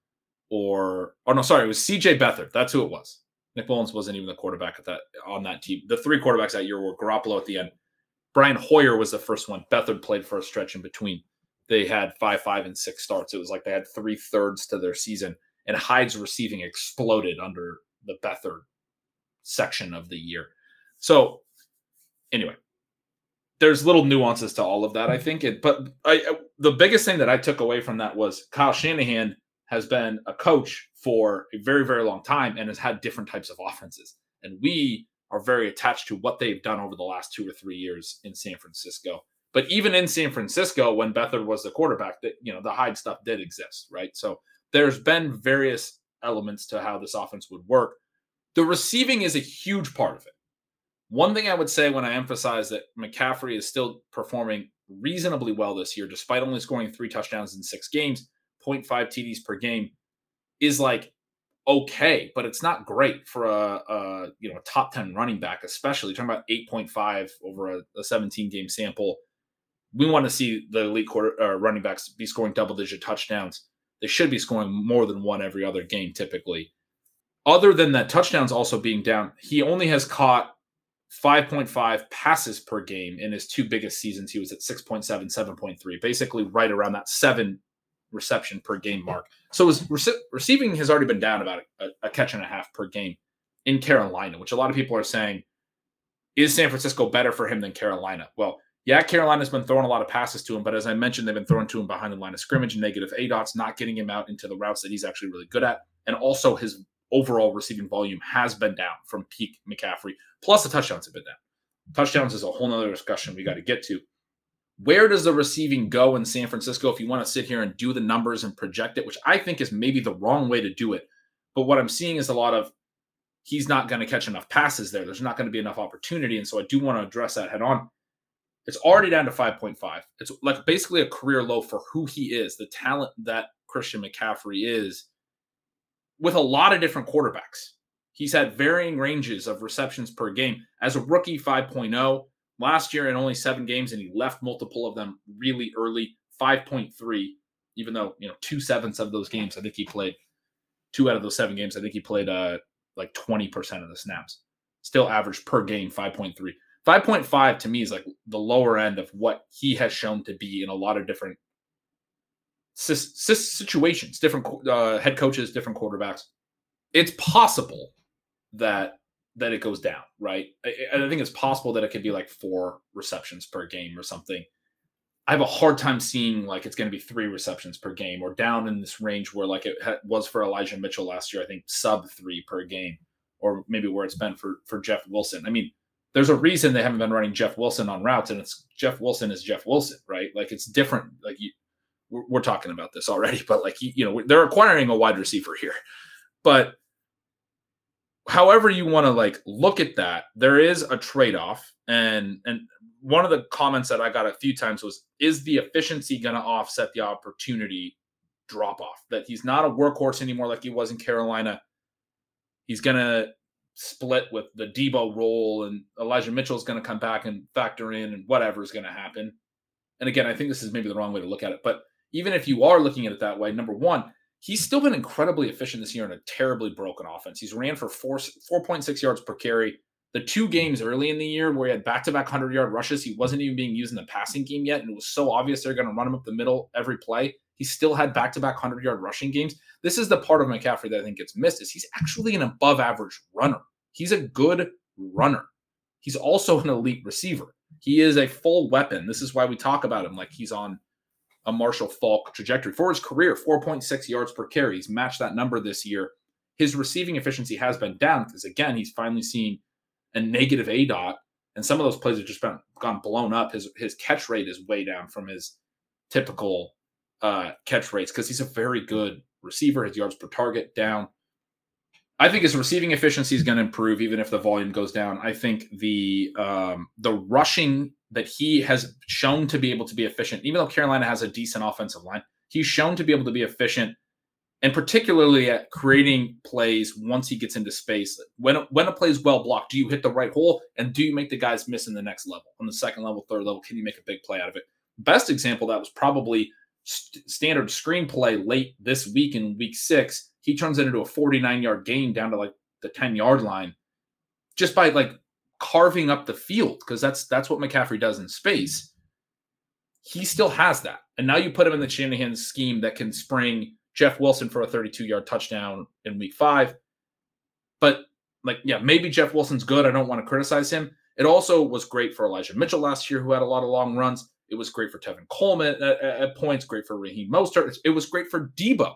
or oh no, sorry, it was CJ Beathard. That's who it was. Nick Mullens wasn't even the quarterback at that on that team. The three quarterbacks that year were Garoppolo at the end. Brian Hoyer was the first one. Beathard played for a stretch in between. They had five, five, and six starts. It was like they had three thirds to their season. And Hyde's receiving exploded under the Beathard section of the year. So anyway, there's little nuances to all of that, I think. It, but I, the biggest thing that I took away from that was Kyle Shanahan has been a coach for a very, very long time and has had different types of offenses. And we are very attached to what they've done over the last two or three years in San Francisco. But even in San Francisco, when Beathard was the quarterback, that you know the Hyde stuff did exist, right? So there's been various elements to how this offense would work. The receiving is a huge part of it. One thing I would say when I emphasize that McCaffrey is still performing reasonably well this year, despite only scoring three touchdowns in six games, 0.5 TDs per game, is like okay, but it's not great for a, a you know a top 10 running back, especially talking about 8.5 over a, a 17 game sample. We want to see the elite quarter uh, running backs be scoring double digit touchdowns. They should be scoring more than one every other game typically. Other than that, touchdowns also being down, he only has caught 5.5 passes per game in his two biggest seasons. He was at 6.7, 7.3, basically right around that seven reception per game mark. So his rece- receiving has already been down about a, a, catch and a half per game in Carolina, which a lot of people are saying is San Francisco better for him than Carolina? Well, Yeah, Carolina's been throwing a lot of passes to him, but as I mentioned, they've been throwing to him behind the line of scrimmage, and negative A dots, not getting him out into the routes that he's actually really good at. And also his overall receiving volume has been down from peak McCaffrey. Plus the touchdowns have been down. Touchdowns is a whole nother discussion we got to get to. Where does the receiving go in San Francisco if you want to sit here and do the numbers and project it, which I think is maybe the wrong way to do it. But what I'm seeing is a lot of he's not going to catch enough passes there. There's not going to be enough opportunity. And so I do want to address that head on. It's already down to 5.5. It's like basically a career low for who he is, the talent that Christian McCaffrey is with a lot of different quarterbacks. He's had varying ranges of receptions per game. As a rookie, 5.0. Last year in only seven games, and he left multiple of them really early, 5.3, even though, you know, two sevenths of those games, I think he played two out of those seven games. I think he played uh, like 20% of the snaps. Still average per game, 5.3. 5.5 to me is like the lower end of what he has shown to be in a lot of different situations, different uh, head coaches, different quarterbacks. It's possible that that it goes down, right? I, I think it's possible that it could be like four receptions per game or something. I have a hard time seeing like it's going to be three receptions per game or down in this range where like it was for Elijah Mitchell last year. I think sub three per game, or maybe where it's been for for Jeff Wilson. I mean, there's a reason they haven't been running Jeff Wilson on routes, and it's Jeff Wilson is Jeff Wilson, right? Like it's different. Like you, we're, we're talking about this already, [LAUGHS] but like you, you know, they're acquiring a wide receiver here, but however you want to like look at that, there is a trade-off, and and one of the comments that I got a few times was, is the efficiency going to offset the opportunity drop off? That he's not a workhorse anymore like he was in Carolina. He's going to split with the Deebo role, and Elijah Mitchell is going to come back and factor in, and whatever is going to happen. And again, I think this is maybe the wrong way to look at it, but even if you are looking at it that way, number one, he's still been incredibly efficient this year in a terribly broken offense. He's ran for four four point six yards per carry. The two games early in the year where he had back to back hundred yard rushes, he wasn't even being used in the passing game yet, and it was so obvious they're going to run him up the middle every play. He still had back to back hundred yard rushing games. This is the part of McCaffrey that I think gets missed. Is he's actually an above average runner. He's a good runner. He's also an elite receiver. He is a full weapon. This is why we talk about him like he's on a Marshall Faulk trajectory for his career 4.6 yards per carry. He's matched that number this year. His receiving efficiency has been down because, again, he's finally seen a negative A dot, and some of those plays have just been gone blown up. His his catch rate is way down from his typical uh, catch rates because he's a very good receiver. His yards per target down. I think his receiving efficiency is going to improve even if the volume goes down. I think the um, the rushing that he has shown to be able to be efficient, even though Carolina has a decent offensive line, he's shown to be able to be efficient, and particularly at creating plays once he gets into space. When when a play is well blocked, do you hit the right hole, and do you make the guys miss in the next level, on the second level, third level? Can you make a big play out of it? Best example that was probably st- standard screenplay late this week in week six. He turns it into a 49 yard gain down to like the 10 yard line just by like carving up the field because that's that's what McCaffrey does in space. He still has that. And now you put him in the Shanahan scheme that can spring Jeff Wilson for a 32 yard touchdown in week five. But like, yeah, maybe Jeff Wilson's good. I don't want to criticize him. It also was great for Elijah Mitchell last year, who had a lot of long runs. It was great for Tevin Coleman at, at points, great for Raheem Mostert. It was great for Deebo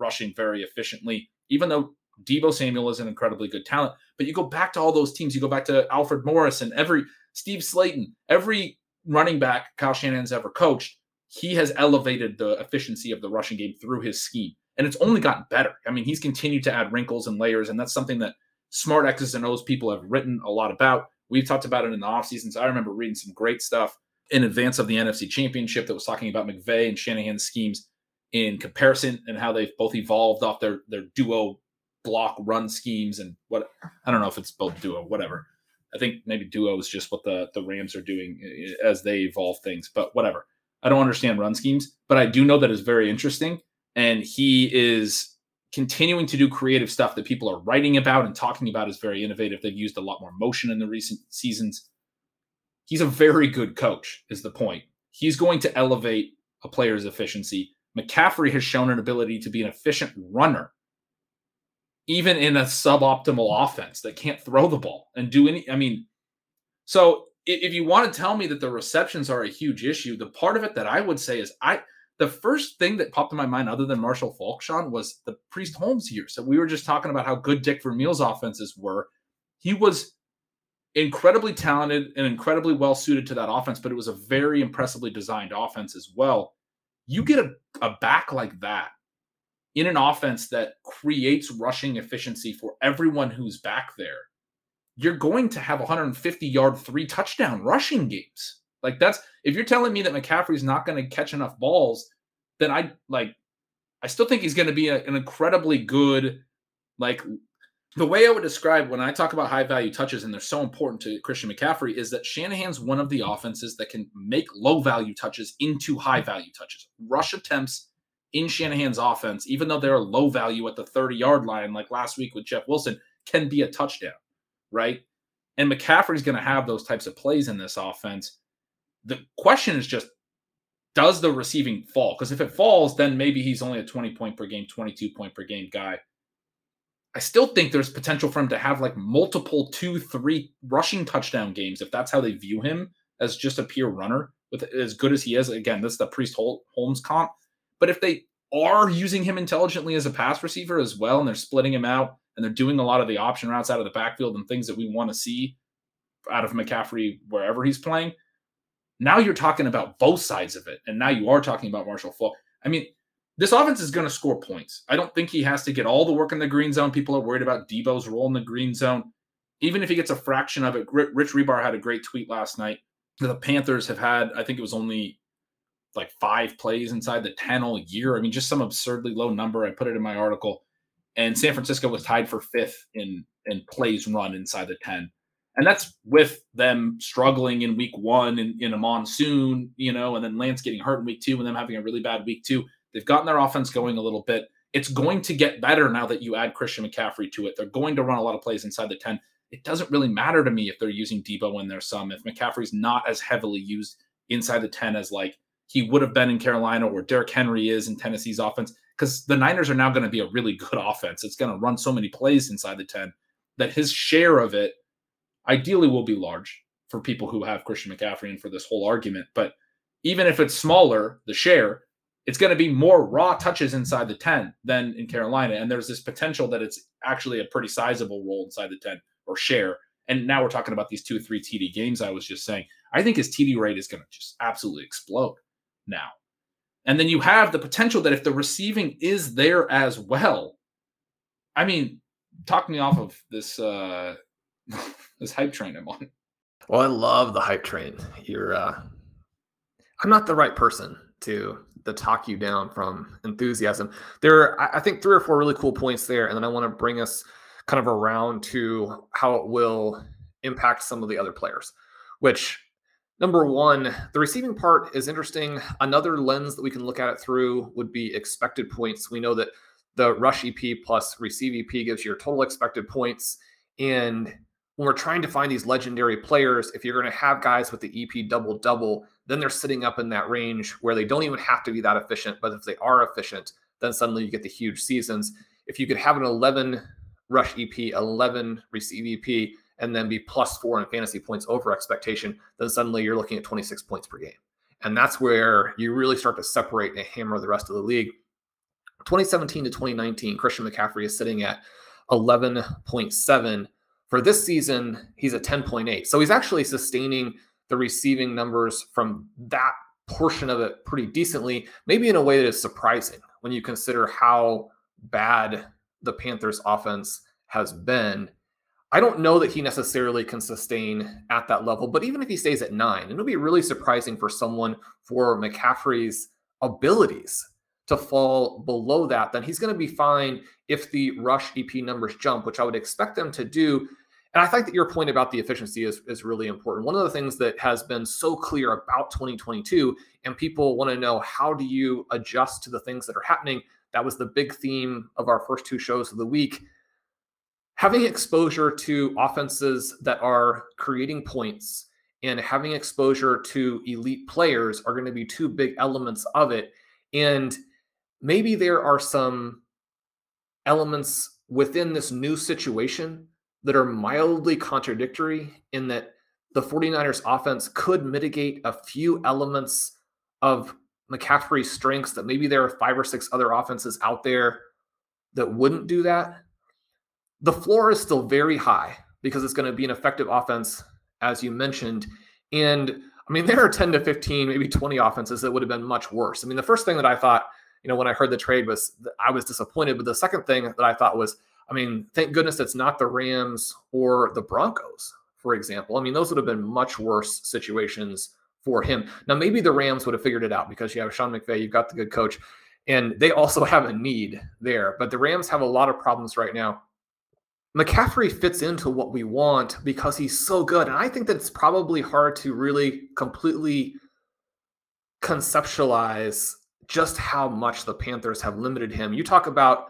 rushing very efficiently, even though Deebo Samuel is an incredibly good talent. But you go back to all those teams. You go back to Alfred Morris and every Steve Slaton, every running back Kyle Shanahan's ever coached. He has elevated the efficiency of the rushing game through his scheme, and it's only gotten better. I mean, he's continued to add wrinkles and layers, and that's something that smart X's and O's people have written a lot about. We've talked about it in the off seasons. I remember reading some great stuff in advance of the NFC Championship that was talking about McVay and Shanahan's schemes in comparison and how they've both evolved off their their duo block run schemes and what I don't know if it's both duo, whatever. I think maybe duo is just what the the Rams are doing eh, as they evolve things, but whatever. I don't understand run schemes, but I do know that is very interesting, and he is continuing to do creative stuff that people are writing about and talking about is very innovative. They've used a lot more motion in the recent seasons. He's a very good coach, is the point. He's going to elevate a player's efficiency. McCaffrey has shown an ability to be an efficient runner even in a suboptimal offense that can't throw the ball and do any. I mean, so if you want to tell me that the receptions are a huge issue, the part of it that I would say is I the first thing that popped in my mind, other than Marshall Faulk, Sean, was the Priest Holmes year. So we were just talking about how good Dick Vermeil's offenses were. He was incredibly talented and incredibly well suited to that offense, but it was a very impressively designed offense as well. You get a, a back like that in an offense that creates rushing efficiency for everyone who's back there, you're going to have 150 yard, three touchdown rushing games. Like that's if you're telling me that McCaffrey's not going to catch enough balls, then I like I still think he's going to be a, an incredibly good like the way I would describe when I talk about high value touches and they're so important to Christian McCaffrey is that Shanahan's one of the offenses that can make low value touches into high value touches. Rush attempts in Shanahan's offense, even though they're a low value at the 30 yard line, like last week with Jeff Wilson, can be a touchdown, right? And McCaffrey's going to have those types of plays in this offense. The question is just, does the receiving fall? Because if it falls, then maybe he's only a 20 point per game, 22 point per game guy. I still think there's potential for him to have like multiple two, three rushing touchdown games if that's how they view him as just a pure runner with as good as he is. Again, this is the Priest Holmes comp. But if they are using him intelligently as a pass receiver as well, and they're splitting him out and they're doing a lot of the option routes out of the backfield and things that we want to see out of McCaffrey wherever he's playing, now you're talking about both sides of it. And now you are talking about Marshall Faulk. I mean, this offense is going to score points. I don't think he has to get all the work in the green zone. People are worried about Deebo's role in the green zone. Even if he gets a fraction of it, Rich Hribar had a great tweet last night. That the Panthers have had, I think it was only like five plays inside the 10 all year. I mean, just some absurdly low number. I put it in my article. And San Francisco was tied for fifth in in plays run inside the 10. And that's with them struggling in week one in, in a monsoon, you know, and then Lance getting hurt in week two and them having a really bad week two. They've gotten their offense going a little bit. It's going to get better now that you add Christian McCaffrey to it. They're going to run a lot of plays inside the 10. It doesn't really matter to me if they're using Deebo in their some, if McCaffrey's not as heavily used inside the 10 as like he would have been in Carolina or Derrick Henry is in Tennessee's offense, because the Niners are now going to be a really good offense. It's going to run so many plays inside the 10 that his share of it ideally will be large for people who have Christian McCaffrey and for this whole argument. But even if it's smaller, the share, it's going to be more raw touches inside the 10 than in Carolina. And there's this potential that it's actually a pretty sizable role inside the 10 or share. And now we're talking about these two or three TD games I was just saying. I think his TD rate is going to just absolutely explode now. And then you have the potential that if the receiving is there as well, I mean, talk me off of this uh [LAUGHS] this hype train I'm on. Well, I love the hype train. You're uh I'm not the right person to to talk you down from enthusiasm. There are, I think, three or four really cool points there, and then I want to bring us kind of around to how it will impact some of the other players. Which, number one, the receiving part is interesting. Another lens that we can look at it through would be expected points. We know that the rush EP plus receive EP gives you your total expected points, and when we're trying to find these legendary players, if you're going to have guys with the EP double double, then they're sitting up in that range where they don't even have to be that efficient. But if they are efficient, then suddenly you get the huge seasons. If you could have an 11 rush EP, 11 receive EP, and then be plus four in fantasy points over expectation, then suddenly you're looking at 26 points per game. And that's where you really start to separate and hammer the rest of the league. 2017 to 2019, Christian McCaffrey is sitting at 11.7. For this season, he's at 10.8. So he's actually sustaining the receiving numbers from that portion of it pretty decently, maybe in a way that is surprising when you consider how bad the Panthers offense has been. I don't know that he necessarily can sustain at that level, but even if he stays at nine, it'll be really surprising for someone for McCaffrey's abilities to fall below that. Then he's going to be fine if the rush EP numbers jump, which I would expect them to do and I think that your point about the efficiency is, is really important. One of the things that has been so clear about 2022, and people want to know how do you adjust to the things that are happening? That was the big theme of our first two shows of the week. Having exposure to offenses that are creating points and having exposure to elite players are going to be two big elements of it. And maybe there are some elements within this new situation that are mildly contradictory in that the 49ers offense could mitigate a few elements of McCaffrey's strengths that maybe there are five or six other offenses out there that wouldn't do that. The floor is still very high because it's going to be an effective offense, as you mentioned. And I mean, [LAUGHS] there are 10 to 15, maybe 20 offenses that would have been much worse. I mean, the first thing that I thought, you know, when I heard the trade was I was disappointed. But the second thing that I thought was, I mean, thank goodness it's not the Rams or the Broncos, for example. I mean, those would have been much worse situations for him. Now, maybe the Rams would have figured it out because you have Sean McVay, you've got the good coach, and they also [LAUGHS] have a need there. But the Rams have a lot of problems right now. McCaffrey fits into what we want because he's so good. And I think that it's probably hard to really completely conceptualize just how much the Panthers have limited him. You talk about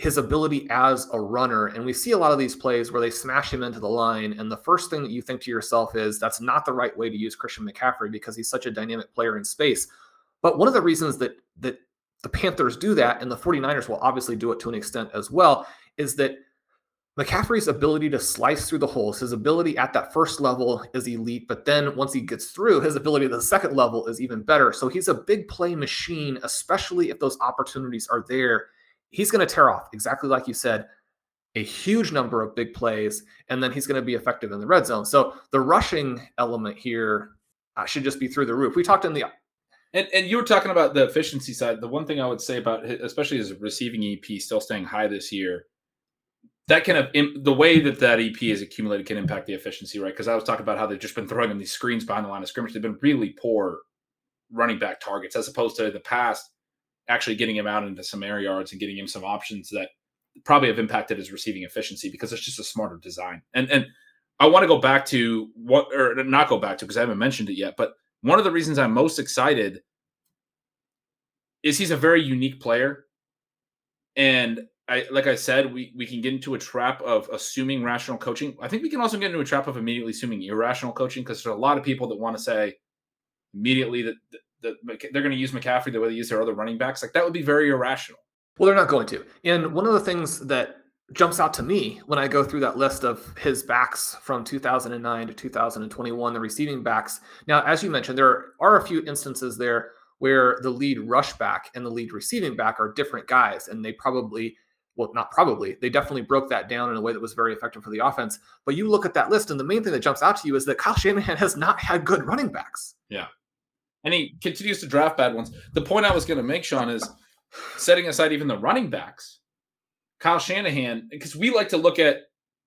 his ability as a runner. And we see a lot of these plays where they smash him into the line. And the first thing that you think to yourself is that's not the right way to use Christian McCaffrey because he's such a dynamic player in space. But one of the reasons that that the Panthers do that, and the 49ers will obviously do it to an extent as well, is that McCaffrey's ability to slice through the holes, his ability at that first level is elite, but then once he gets through, his ability at the second level is even better. So he's a big play machine, especially if those opportunities are there he's going to tear off, exactly like you said, a huge number of big plays, and then he's going to be effective in the red zone. So the rushing element here uh, should just be through the roof. We talked in the and, and you were talking about the efficiency side. The one thing I would say about, especially his receiving EP still staying high this year, that kind of the way that that EP is accumulated can impact the efficiency, right? Because I was talking about how they've just been throwing him these screens behind the line of scrimmage. They've been really poor running back targets as opposed to the past actually getting him out into some air yards and getting him some options that probably have impacted his receiving efficiency because it's just a smarter design. And and I want to go back to what or not go back to because I haven't mentioned it yet, but one of the reasons I'm most excited is he's a very unique player. And I like I said, we we can get into a trap of assuming rational coaching. I think we can also get into a trap of immediately assuming irrational coaching because there's a lot of people that want to say immediately that that they're going to use McCaffrey the way they use their other running backs. Like that would be very irrational. Well, they're not going to. And one of the things that jumps out to me when I go through that list of his backs from 2009 to 2021, the receiving backs. Now, as you mentioned, there are a few instances there where the lead rush back and the lead receiving back are different guys, and they probably well, not probably, they definitely broke that down in a way that was very effective for the offense. But you look at that list, and the main thing that jumps out to you is that Kyle Shanahan has not had good running backs. Yeah and he continues to draft bad ones. The point I was going to make, Sean, is setting aside even the running backs, Kyle Shanahan, because we like to look at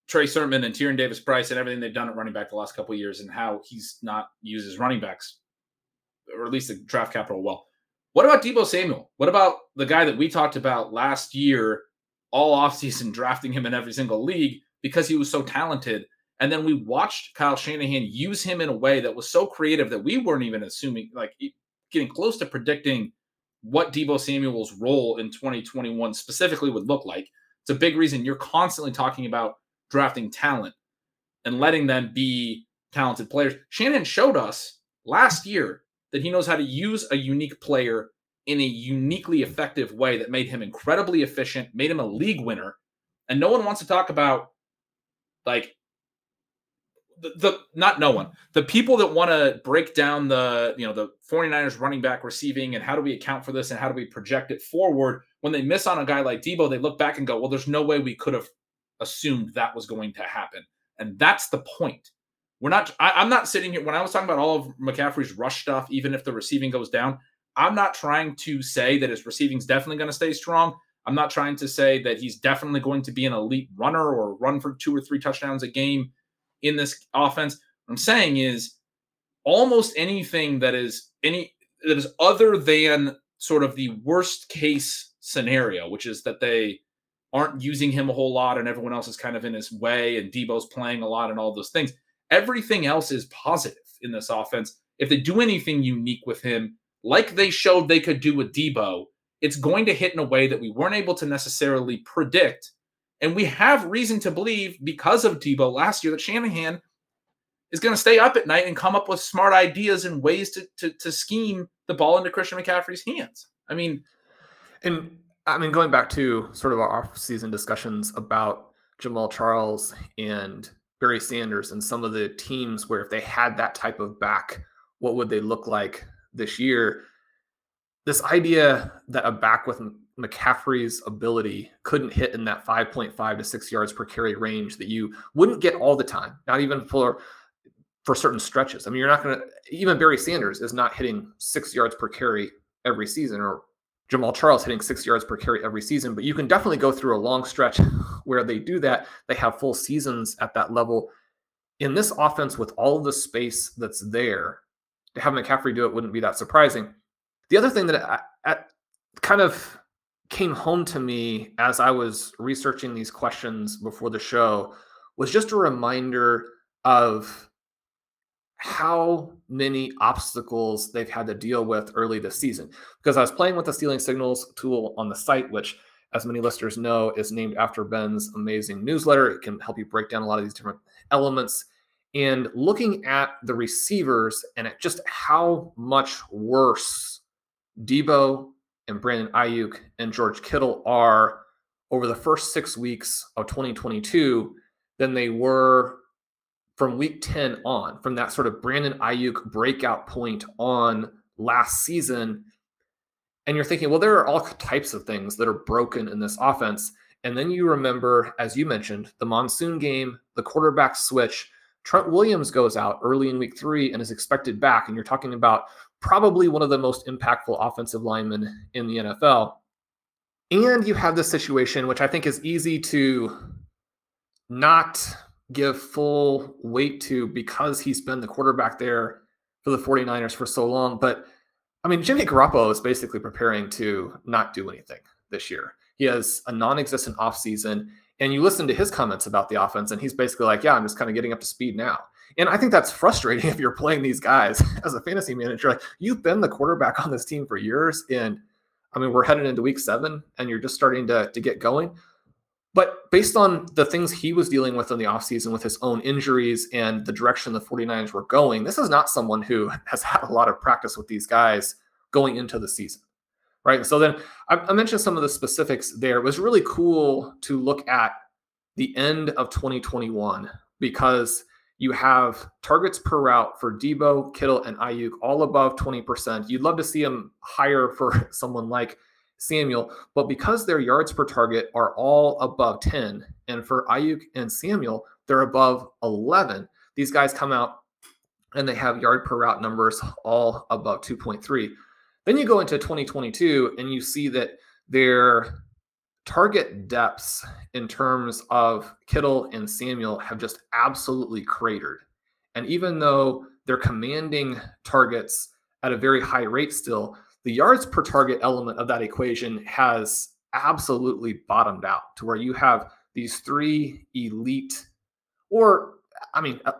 Trey Sermon and Tyrion Davis Price and everything they've done at running back the last couple years and how he's not used his running backs, or at least the draft capital well. What about Deebo Samuel? What about the guy that we talked about last year, all offseason, drafting him in every single league because he was so talented? And then we watched Kyle Shanahan use him in a way that was so creative that we weren't even assuming, like getting close to predicting what Deebo Samuel's role in 2021 specifically would look like. It's a big reason you're constantly talking about drafting talent and letting them be talented players. Shannon showed us last year that he knows how to use a unique player in a uniquely effective way that made him incredibly efficient, made him a league winner. And no one wants to talk about like the, the not no one the people that want to break down the you know the 49ers running back receiving and how do we account for this and how do we project it forward. When they miss on a guy like Deebo they look back and go well there's no way we could have assumed that was going to happen. And that's the point. We're not I, i'm not sitting here when i was talking about all of mccaffrey's rush stuff even if the receiving goes down i'm not trying to say that his receiving is definitely going to stay strong i'm not trying to say that he's definitely going to be an elite runner or run for two or three touchdowns a game in this offense. What I'm saying is almost anything that is any that is other than sort of the worst case scenario, which is that they aren't using him a whole lot and everyone else is kind of in his way and Deebo's playing a lot and all those things. Everything else is positive in this offense. If they do anything unique with him, like they showed they could do with Deebo, it's going to hit in a way that we weren't able to necessarily predict and we have reason to believe because of Deebo last year that Shanahan is going to stay up at night and come up with smart ideas and ways to, to, to scheme the ball into Christian McCaffrey's hands. I mean, and I mean, going back to sort of our off-season discussions about Jamaal Charles and Barry Sanders and some of the teams where if they had that type of back, what would they look like this year? This idea that a back with McCaffrey's ability couldn't hit in that 5.5 to 6 yards per carry range that you wouldn't get all the time, not even for for certain stretches. I mean, you're not going to even Barry Sanders is not hitting 6 yards per carry every season or Jamaal Charles hitting 6 yards per carry every season, but you can definitely go through a long stretch [LAUGHS] where they do that. They have full seasons at that level. In this offense with all of the space that's there, to have McCaffrey do it wouldn't be that surprising. The other thing that I, I kind of came home to me as I was researching these questions before the show was just a reminder of how many obstacles they've had to deal with early this season. Because I was playing with the Stealing Signals tool on the site, which, as many listeners know, is named after Ben's amazing newsletter. It can help you break down a lot of these different elements. And looking at the receivers and at just how much worse Deebo and Brandon Aiyuk and George Kittle are over the first six weeks of 2022 than they were from week 10 on, from that sort of Brandon Aiyuk breakout point on last season. And you're thinking, well, there are all types of things that are broken in this offense. And then you remember, as you mentioned, the monsoon game, the quarterback switch. Trent Williams goes out early in week three and is expected back. And you're talking about probably one of the most impactful offensive linemen in the NFL. And you have this situation, which I think is easy to not give full weight to because he's been the quarterback there for the 49ers for so long. But I mean, Jimmy Garoppolo is basically preparing to not do anything this year. He has a non existent offseason. And you listen to his comments about the offense, and he's basically like, Yeah, I'm just kind of getting up to speed now. And I think that's frustrating [LAUGHS] if you're playing these guys [LAUGHS] as a fantasy manager. Like you've been the quarterback on this team for years. And I mean, we're headed into week seven and you're just starting to, to get going. But based on the things he was dealing with in the offseason with his own injuries and the direction the 49ers were going, this is not someone who [LAUGHS] has had a lot of practice with these guys going into the season. Right. So then I, I mentioned some of the specifics there. It was really cool to look at the end of 2021 because you have targets per route for Deebo, Kittle, and Aiyuk all above 20%. You'd love to see them higher for [LAUGHS] someone like Samuel, but because their yards per target are all above 10, and for Aiyuk and Samuel, they're above 11, these guys come out and they have yard per route numbers all above 2.3. Then you go into 2022 and you see that their target depths in terms of Kittle and Samuel have just absolutely cratered. And even though they're commanding targets at a very high rate still, the yards per target element of that equation has absolutely bottomed out to where you have these three elite, or I mean, uh,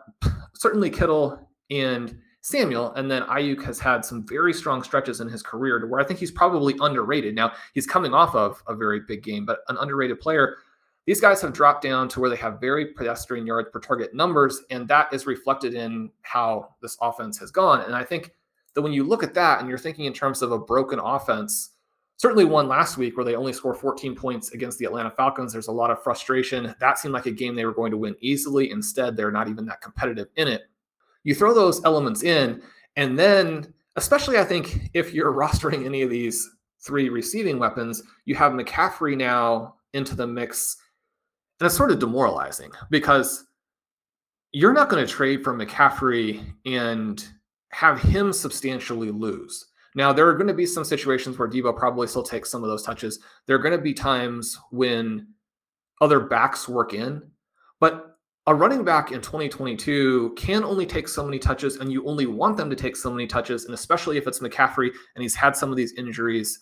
certainly Kittle and Samuel, and then Aiyuk has had some very strong stretches in his career to where I think he's probably underrated. Now he's coming off of a very big game, but an underrated player. These guys have dropped down to where they have very pedestrian yards per target numbers, and that is reflected in how this offense has gone. And I think that when you look at that and you're thinking in terms of a broken offense, certainly one last week where they only score 14 points against the Atlanta Falcons. There's a lot of frustration. That seemed like a game they were going to win easily. Instead, they're not even that competitive in it. You throw those elements in, and then, especially I think if you're [LAUGHS] rostering any of these three receiving weapons, you have McCaffrey now into the mix. And it's sort of demoralizing because you're not going to trade for McCaffrey and have him substantially lose. Now, there are going to be some situations where Deebo probably still takes some of those touches. There are going to be times when other backs work in, but a running back in 2022 can only take so many touches, and you only want them to take so many touches. And especially if it's McCaffrey and he's had some of these injuries,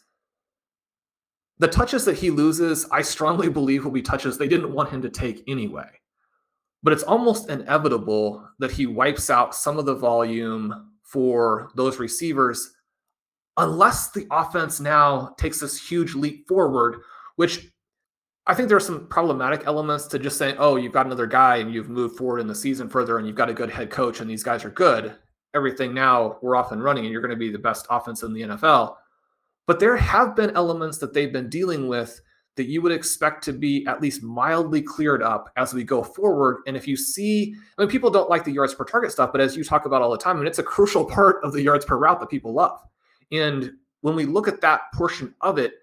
the touches that he loses, I strongly [LAUGHS] believe will be touches they didn't want him to take anyway. But it's almost inevitable that he wipes out some of the volume for those receivers unless the offense now takes this huge leap forward, which I think there are some problematic elements to just saying, oh, you've got another guy and you've moved forward in the season further and you've got a good head coach and these guys are good. Everything now we're off and running and you're going to be the best offense in the NFL. But there have been elements that they've been dealing with that you would expect to be at least mildly cleared up as we go forward. And if you see, I mean, people don't like the yards per target stuff, but as you talk about all the time, I mean, it's a crucial [LAUGHS] part of the yards per route that people love. And when we look at that portion of it,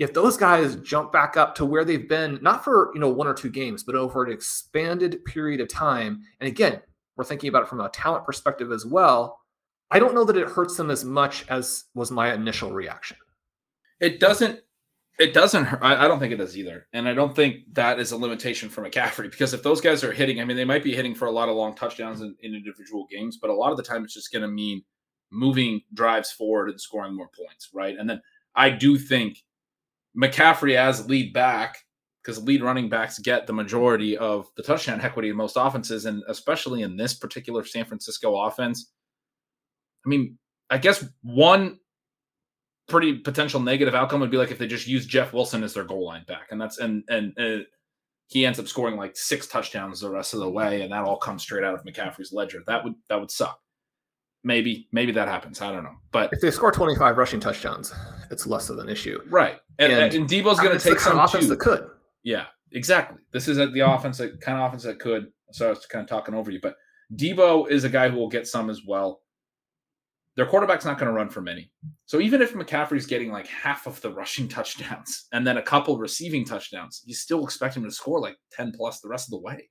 if those guys jump back up to where they've been, not for you know one or two games, but over an expanded period of time, and again, we're thinking about it from a talent perspective as well. I don't know that it hurts them as much as was my initial reaction. It doesn't it doesn't hurt. I, I, don't think it does either. And I don't think that is a limitation for McCaffrey because if those guys are hitting, I mean, they might be hitting for a lot of long touchdowns in, in individual games, but a lot of the time it's just going to mean moving drives forward and scoring more points, right? And then I do think McCaffrey as lead back, because lead running backs get the majority of the touchdown equity in most offenses, and especially in this particular San Francisco offense. I mean, I guess one pretty potential negative outcome would be like if they just use Jeff Wilson as their goal line back, and that's and and, he ends up scoring like six touchdowns the rest of the way, and that all comes straight out of McCaffrey's ledger. That would that would suck. Maybe maybe that happens. I don't know, but if they score twenty five rushing touchdowns, it's less of an issue, right? And, and, and Deebo's going to take some offense too. that could. Yeah, exactly. This is the offense that kind of offense that could. So I was kind of talking over you, but Deebo is a guy who will get some as well. Their quarterback's not going to run for many. So even if McCaffrey's getting like half of the rushing [LAUGHS] touchdowns and then a couple receiving touchdowns, you still expect him to score like 10 plus the rest of the way.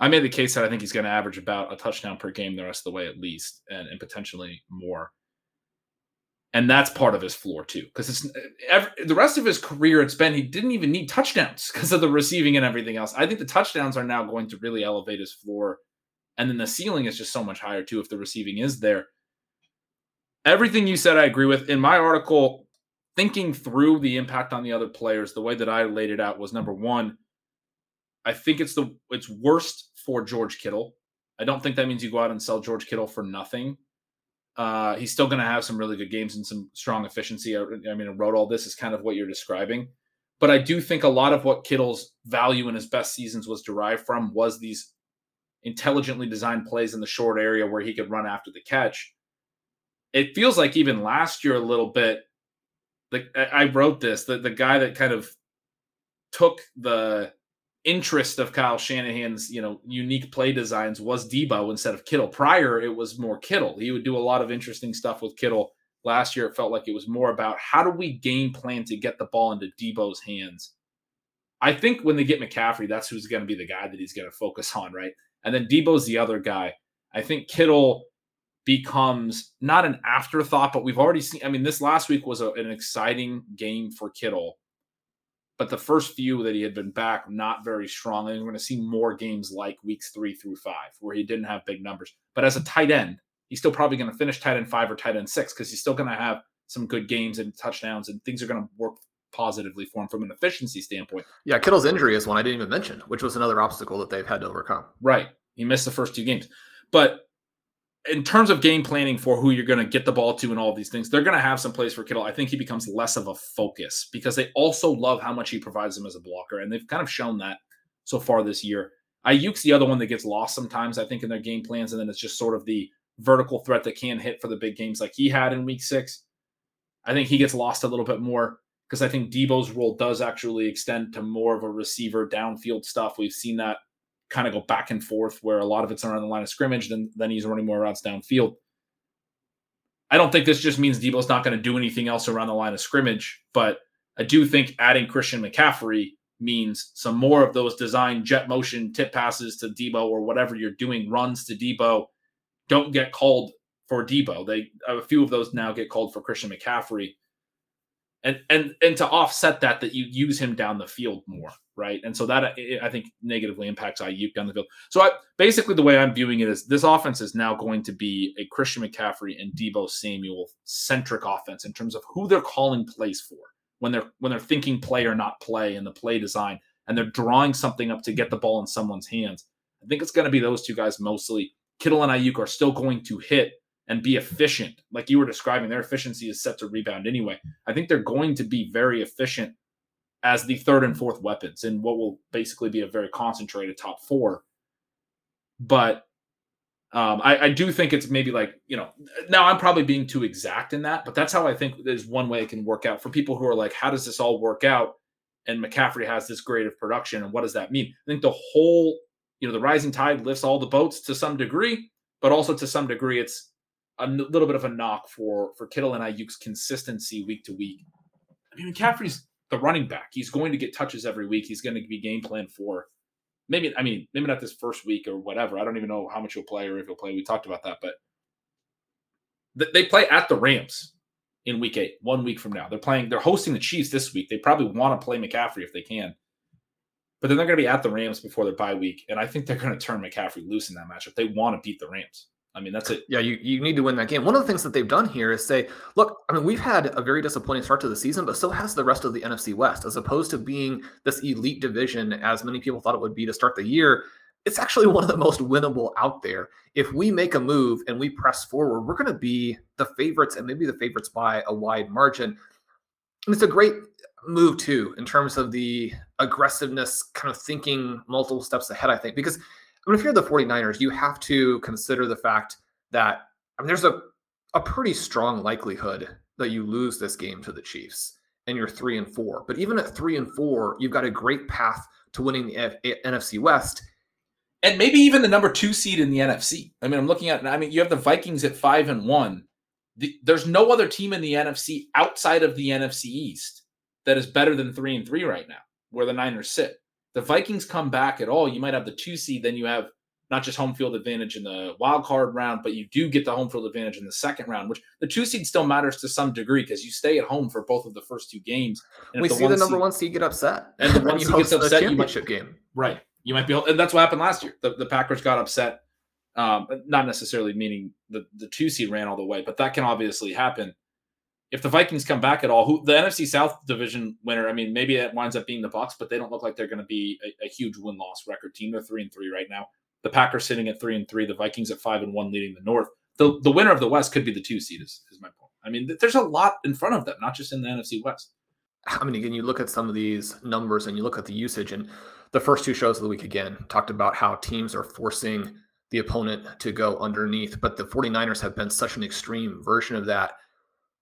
I made the case that I think he's going to average about a touchdown per game the rest of the way at least, and, and potentially more. And that's part of his floor too, because it's eh, every, the rest of his career. It's been he didn't even need touchdowns [LAUGHS] because of the receiving and everything else. I think the touchdowns are now going to really elevate his floor, and then the ceiling is just so much higher too if the receiving is there everything you said, I agree with. In my article, thinking through the impact on the other players, the way that I laid it out was number one, I think it's the it's worst for George Kittle. I don't think that means you go out and sell George Kittle for nothing. Uh, he's still going to have some really good games and some strong efficiency. I, I mean, I wrote all this is kind of what you're describing, but I do think a lot of what Kittle's value in his best seasons was derived from was these intelligently designed plays in the short area where he could run after the catch it feels like even last year a little bit. Like I wrote this, that the guy that kind of took the interest of Kyle Shanahan's, you know, unique play designs was Deebo instead of Kittle. Prior, it was more Kittle. He would do a lot of interesting stuff with Kittle. Last year, it felt like it was more about how do we game plan to get the ball into Deebo's hands. I think when they get McCaffrey, that's who's going to be the guy that he's going to focus on, right? And then Deebo's the other guy. I think Kittle becomes not an afterthought, but we've already seen. I mean, this last week was a, an exciting game for Kittle, but the first few that he had been back, not very strong. And we're going to see more games like weeks three through five where he didn't have big numbers. But as a tight end, he's still probably going to finish tight end five or tight end six because he's still going to have some good games and touchdowns and things are going to work positively for him from an efficiency standpoint. Yeah, Kittle's injury is one I didn't even mention, which was another obstacle that they've had to overcome. Right. He missed the first two games. But in terms of game planning for who you're going to get the ball to and all these things, they're going to have some plays for Kittle. I think he becomes less of a focus because they also love how much he provides them as a blocker, and they've kind of shown that so far this year. Aiyuk's the other one that gets lost sometimes, I think, in their game plans, and then it's just sort of the vertical threat that can hit for the big games like he had in Week Six. I think he gets lost a little bit more because I think Deebo's role does actually extend to more of a receiver downfield stuff. We've seen that kind of go back and forth where a lot of it's around the line of scrimmage, then then he's running more routes downfield. I don't think this just means Deebo's not going to do anything else around the line of scrimmage, but I do think adding Christian McCaffrey means some more of those design jet motion tip passes to Deebo or whatever you're doing runs to Deebo don't get called for Deebo. They a few of those now get called for Christian McCaffrey and and and to offset that that you use him down the field more right and so that uh, i think negatively impacts Aiyuk down the field so I, basically the way i'm viewing it is this offense is now going to be a christian mccaffrey and deebo samuel centric offense in terms of who they're calling plays for when they're when they're thinking play or not play and the play design and they're drawing something up to get the ball in someone's hands i think it's going to be those two guys mostly kittle and Aiyuk are still going to hit and be efficient. Like you were describing, their efficiency is set to rebound anyway. I think they're going to be very efficient as the third and fourth weapons in what will basically be a very concentrated top four. But um, I, I, do think it's maybe like, you know, now I'm probably being too exact in that, but that's how I think there's one way it can work out for people who are like, how does this all work out? and McCaffrey has this grade of production. And what does that mean? I think the whole, you know, the rising tide lifts all the boats to some degree, but also to some degree, it's a little bit of a knock for for Kittle and Aiyuk's consistency week to week. I mean, McCaffrey's the running back. He's going to get touches every week. He's going to be game plan for maybe. I mean, maybe not this first week or whatever. I don't even know how much he'll play or if he'll play. We talked about that, but they play at the Rams in week eight, one week from now. They're playing, they're hosting the Chiefs this week. They probably want to play McCaffrey if they can. But then they're going to be at the Rams before their bye week. And I think they're going to turn McCaffrey loose in that matchup. They want to beat the Rams. I mean, that's it. Yeah, you, you need to win that game. One of the things that they've done here is say, look, I mean, we've had a very disappointing start to the season, but so has the rest of the NFC West, as opposed to being this elite division as many people thought it would be to start the year it's actually [LAUGHS] one of the most winnable out there. If we make a move and we press forward, we're going to be the favorites and maybe the favorites by a wide margin. And it's a great move too in terms of the aggressiveness, kind of thinking multiple steps ahead, I think. Because I mean, if you're the 49ers, you have to consider the fact that I mean there's a, a pretty strong likelihood that you lose this game to the Chiefs and you're three and four. But even at three and four, you've got a great path to winning the NFC West and maybe even the number two seed in the NFC. I mean, I'm looking at. I mean, you have the Vikings at five and one. The, there's no other team in the NFC outside of the NFC East that is better than three and three right now, where the Niners sit. The Vikings come back at all, you might have the two seed. Then you have not just home field advantage in the wild card round, but you do get the home field advantage in the second round, which the two seed still matters to some degree because you stay at home for both of the first two games. And we the see the number seed, one seed get upset, and the [LAUGHS] one seed gets upset. You might, game, right? You might be, and that's what happened last year. The, the Packers got upset, um, not necessarily meaning the the two seed ran all the way, but that can obviously happen. If the Vikings come back at all, who the NFC South division winner, I mean, maybe it winds up being the Bucks, but they don't look like they're going to be a, a huge win loss record team. They're three and three right now. The Packers sitting at three and three. The Vikings at five and one, leading the North. The the winner of the West could be the two seed. Is, is my point. I mean, there's a lot in front of them, not just in the NFC West. I mean, again, you look at some of these numbers and you look at the usage, and the first two shows of the week again talked about how teams are forcing the opponent to go underneath, but the 49ers have been such an extreme version of that.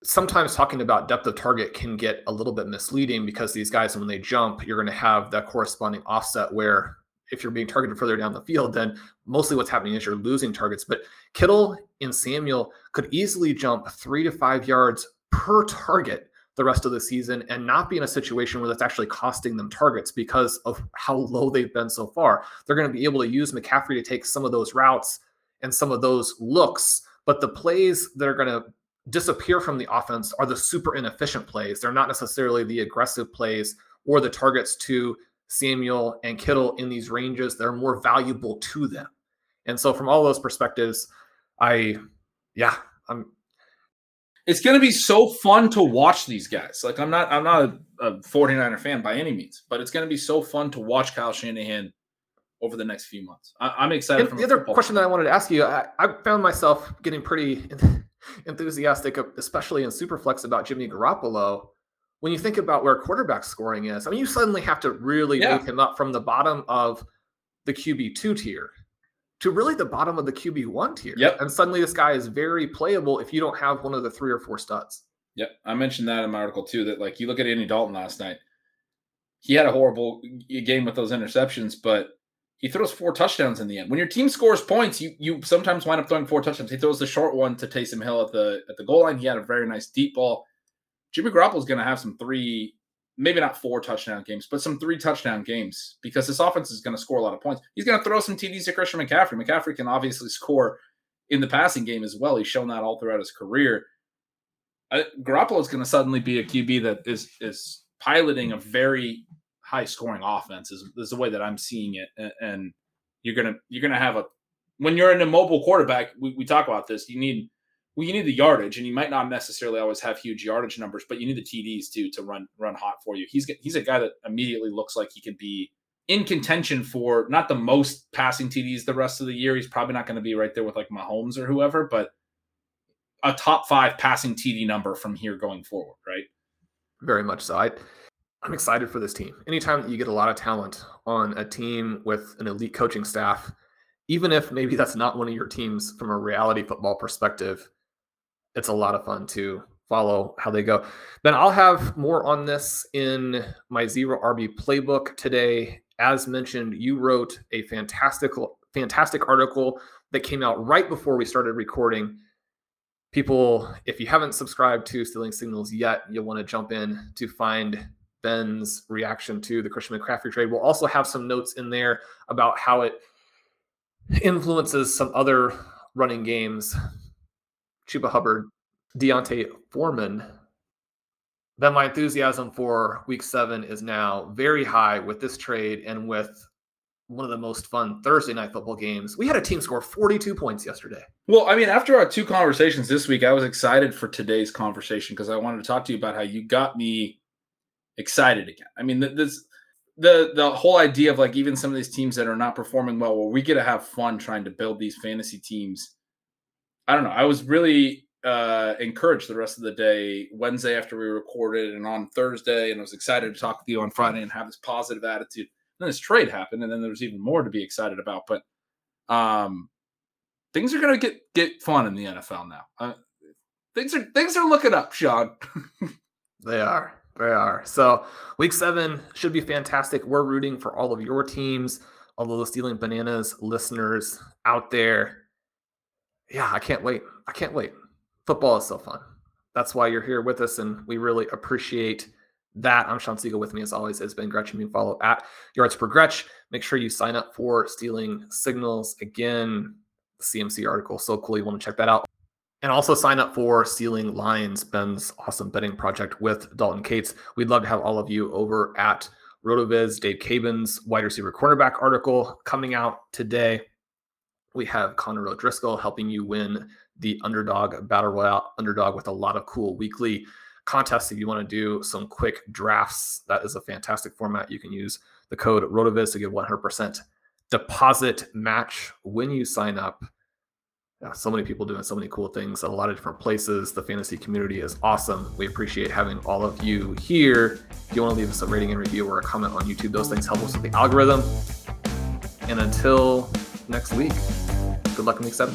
Sometimes talking about depth of target can get a little bit misleading because these guys, when they jump, you're going to have that corresponding offset where if you're being targeted further down the field, then mostly what's happening is you're losing targets. But Kittle and Samuel could easily jump three to five yards per target the rest of the season and not be in a situation where that's actually costing them targets because of how low they've been so far. They're going to be able to use McCaffrey to take some of those routes and some of those looks, but the plays that are going to disappear from the offense are the super inefficient plays. They're not necessarily the aggressive plays or the targets to Samuel and Kittle in these ranges. They're more valuable to them. And so from all those perspectives, I yeah, I'm it's going to be so fun to watch these guys. Like I'm not I'm not a, a 49er fan by any means, but it's going to be so fun to watch Kyle Shanahan over the next few months. I, am excited. the other question that I wanted to ask you, I, I found myself getting pretty enthusiastic, uh, especially in Superflex, about Jimmy Garoppolo. When you think about where quarterback scoring is, I mean, you suddenly have to really yeah. move him up from the bottom of the QB two tier to really the bottom of the QB1 tier. Yep. And suddenly this guy is very playable if you don't have one of the three or four studs. Yep. I mentioned that in my article too, that like you look at Andy Dalton last night, he had a horrible uh, game with those interceptions, but he throws four touchdowns in the end. When your team scores points, you you sometimes wind up throwing four touchdowns. He throws the short one to Taysom Hill at the at the goal line. He had a very nice deep ball. Jimmy Garoppolo is going to have some three maybe not four touchdown games, but some three touchdown games because this offense is going to score a lot of points. He's going to throw some TDs to Christian McCaffrey. McCaffrey can obviously score in the passing game as well. He's shown that all throughout his career. Uh, Garoppolo is going to suddenly be a QB that is is piloting a very high scoring offense. Is, is the way that I'm seeing it, and, and you're gonna you're gonna have a when you're an immobile quarterback. We, we talk about this. You need well, you need the yardage, and you might not necessarily always have huge yardage numbers, but you need the TDs too to run run hot for you. He's he's a guy that immediately looks like he could be in contention for not the most passing TDs the rest of the year. He's probably not going to be right there with like Mahomes or whoever, but a top five passing TD number from here going forward, right? Very much so. I I'm excited for this team. Anytime that you get a lot of talent on a team with an elite coaching staff, even if maybe that's not one of your teams from a reality football perspective, it's a lot of fun to follow how they go. Then I'll have more on this in my zero RB playbook today. As mentioned, you wrote a fantastic, fantastic article that came out right before we started recording. People, if you haven't subscribed to Stealing Signals yet, you'll want to jump in to find Ben's reaction to the Christian McCaffrey trade. We'll also have some notes in there about how it influences some other running games. Chuba Hubbard, D'Onta Foreman. Then my enthusiasm for week seven is now very high with this trade and with one of the most fun Thursday night football games. We had a team score 42 points yesterday. Well, I mean, after our two conversations this week, I was excited for today's conversation because I wanted to talk to you about how you got me excited again. I mean, this the the whole idea of like even some of these teams that are not performing well, where we get to have fun trying to build these fantasy teams. I don't know. I was really uh, encouraged the rest of the day Wednesday after we recorded, and on Thursday, and I was excited to talk with you on Friday and have this positive attitude. And then this trade happened, and then there was even more to be excited about. But um, things are going to get get fun in the NFL now. Uh, things are things are looking up, Shawn. [LAUGHS] they are. They are. So week seven should be fantastic. We're rooting for all of your teams, all of the stealing bananas listeners out there. Yeah, I can't wait. I can't wait. Football is so fun. That's why you're here with us, and we really appreciate that. I'm Shawn Siegele. With me, as always, has been Gretchen. You can follow at Yards Per Gretch. Make sure you sign up for Stealing Signals. Again, the CMC article, so cool. You want to check that out. And also sign up for Stealing Lines, Ben's awesome betting project with Dalton Kates. We'd love to have all of you over at RotoViz, Dave Caban's wide receiver cornerback article coming out today. We have Connor O'Driscoll helping you win the underdog battle royale underdog with a lot of cool weekly contests. If you want to do some quick drafts, that is a fantastic format. You can use the code RotoViz to get 100% deposit match when you sign up yeah, so many people doing so many cool things at a lot of different places. The fantasy community is awesome. We appreciate having all of you here. If you want to leave us a rating and review or a comment on YouTube, those things help us with the algorithm. And until next week, good luck in week seven.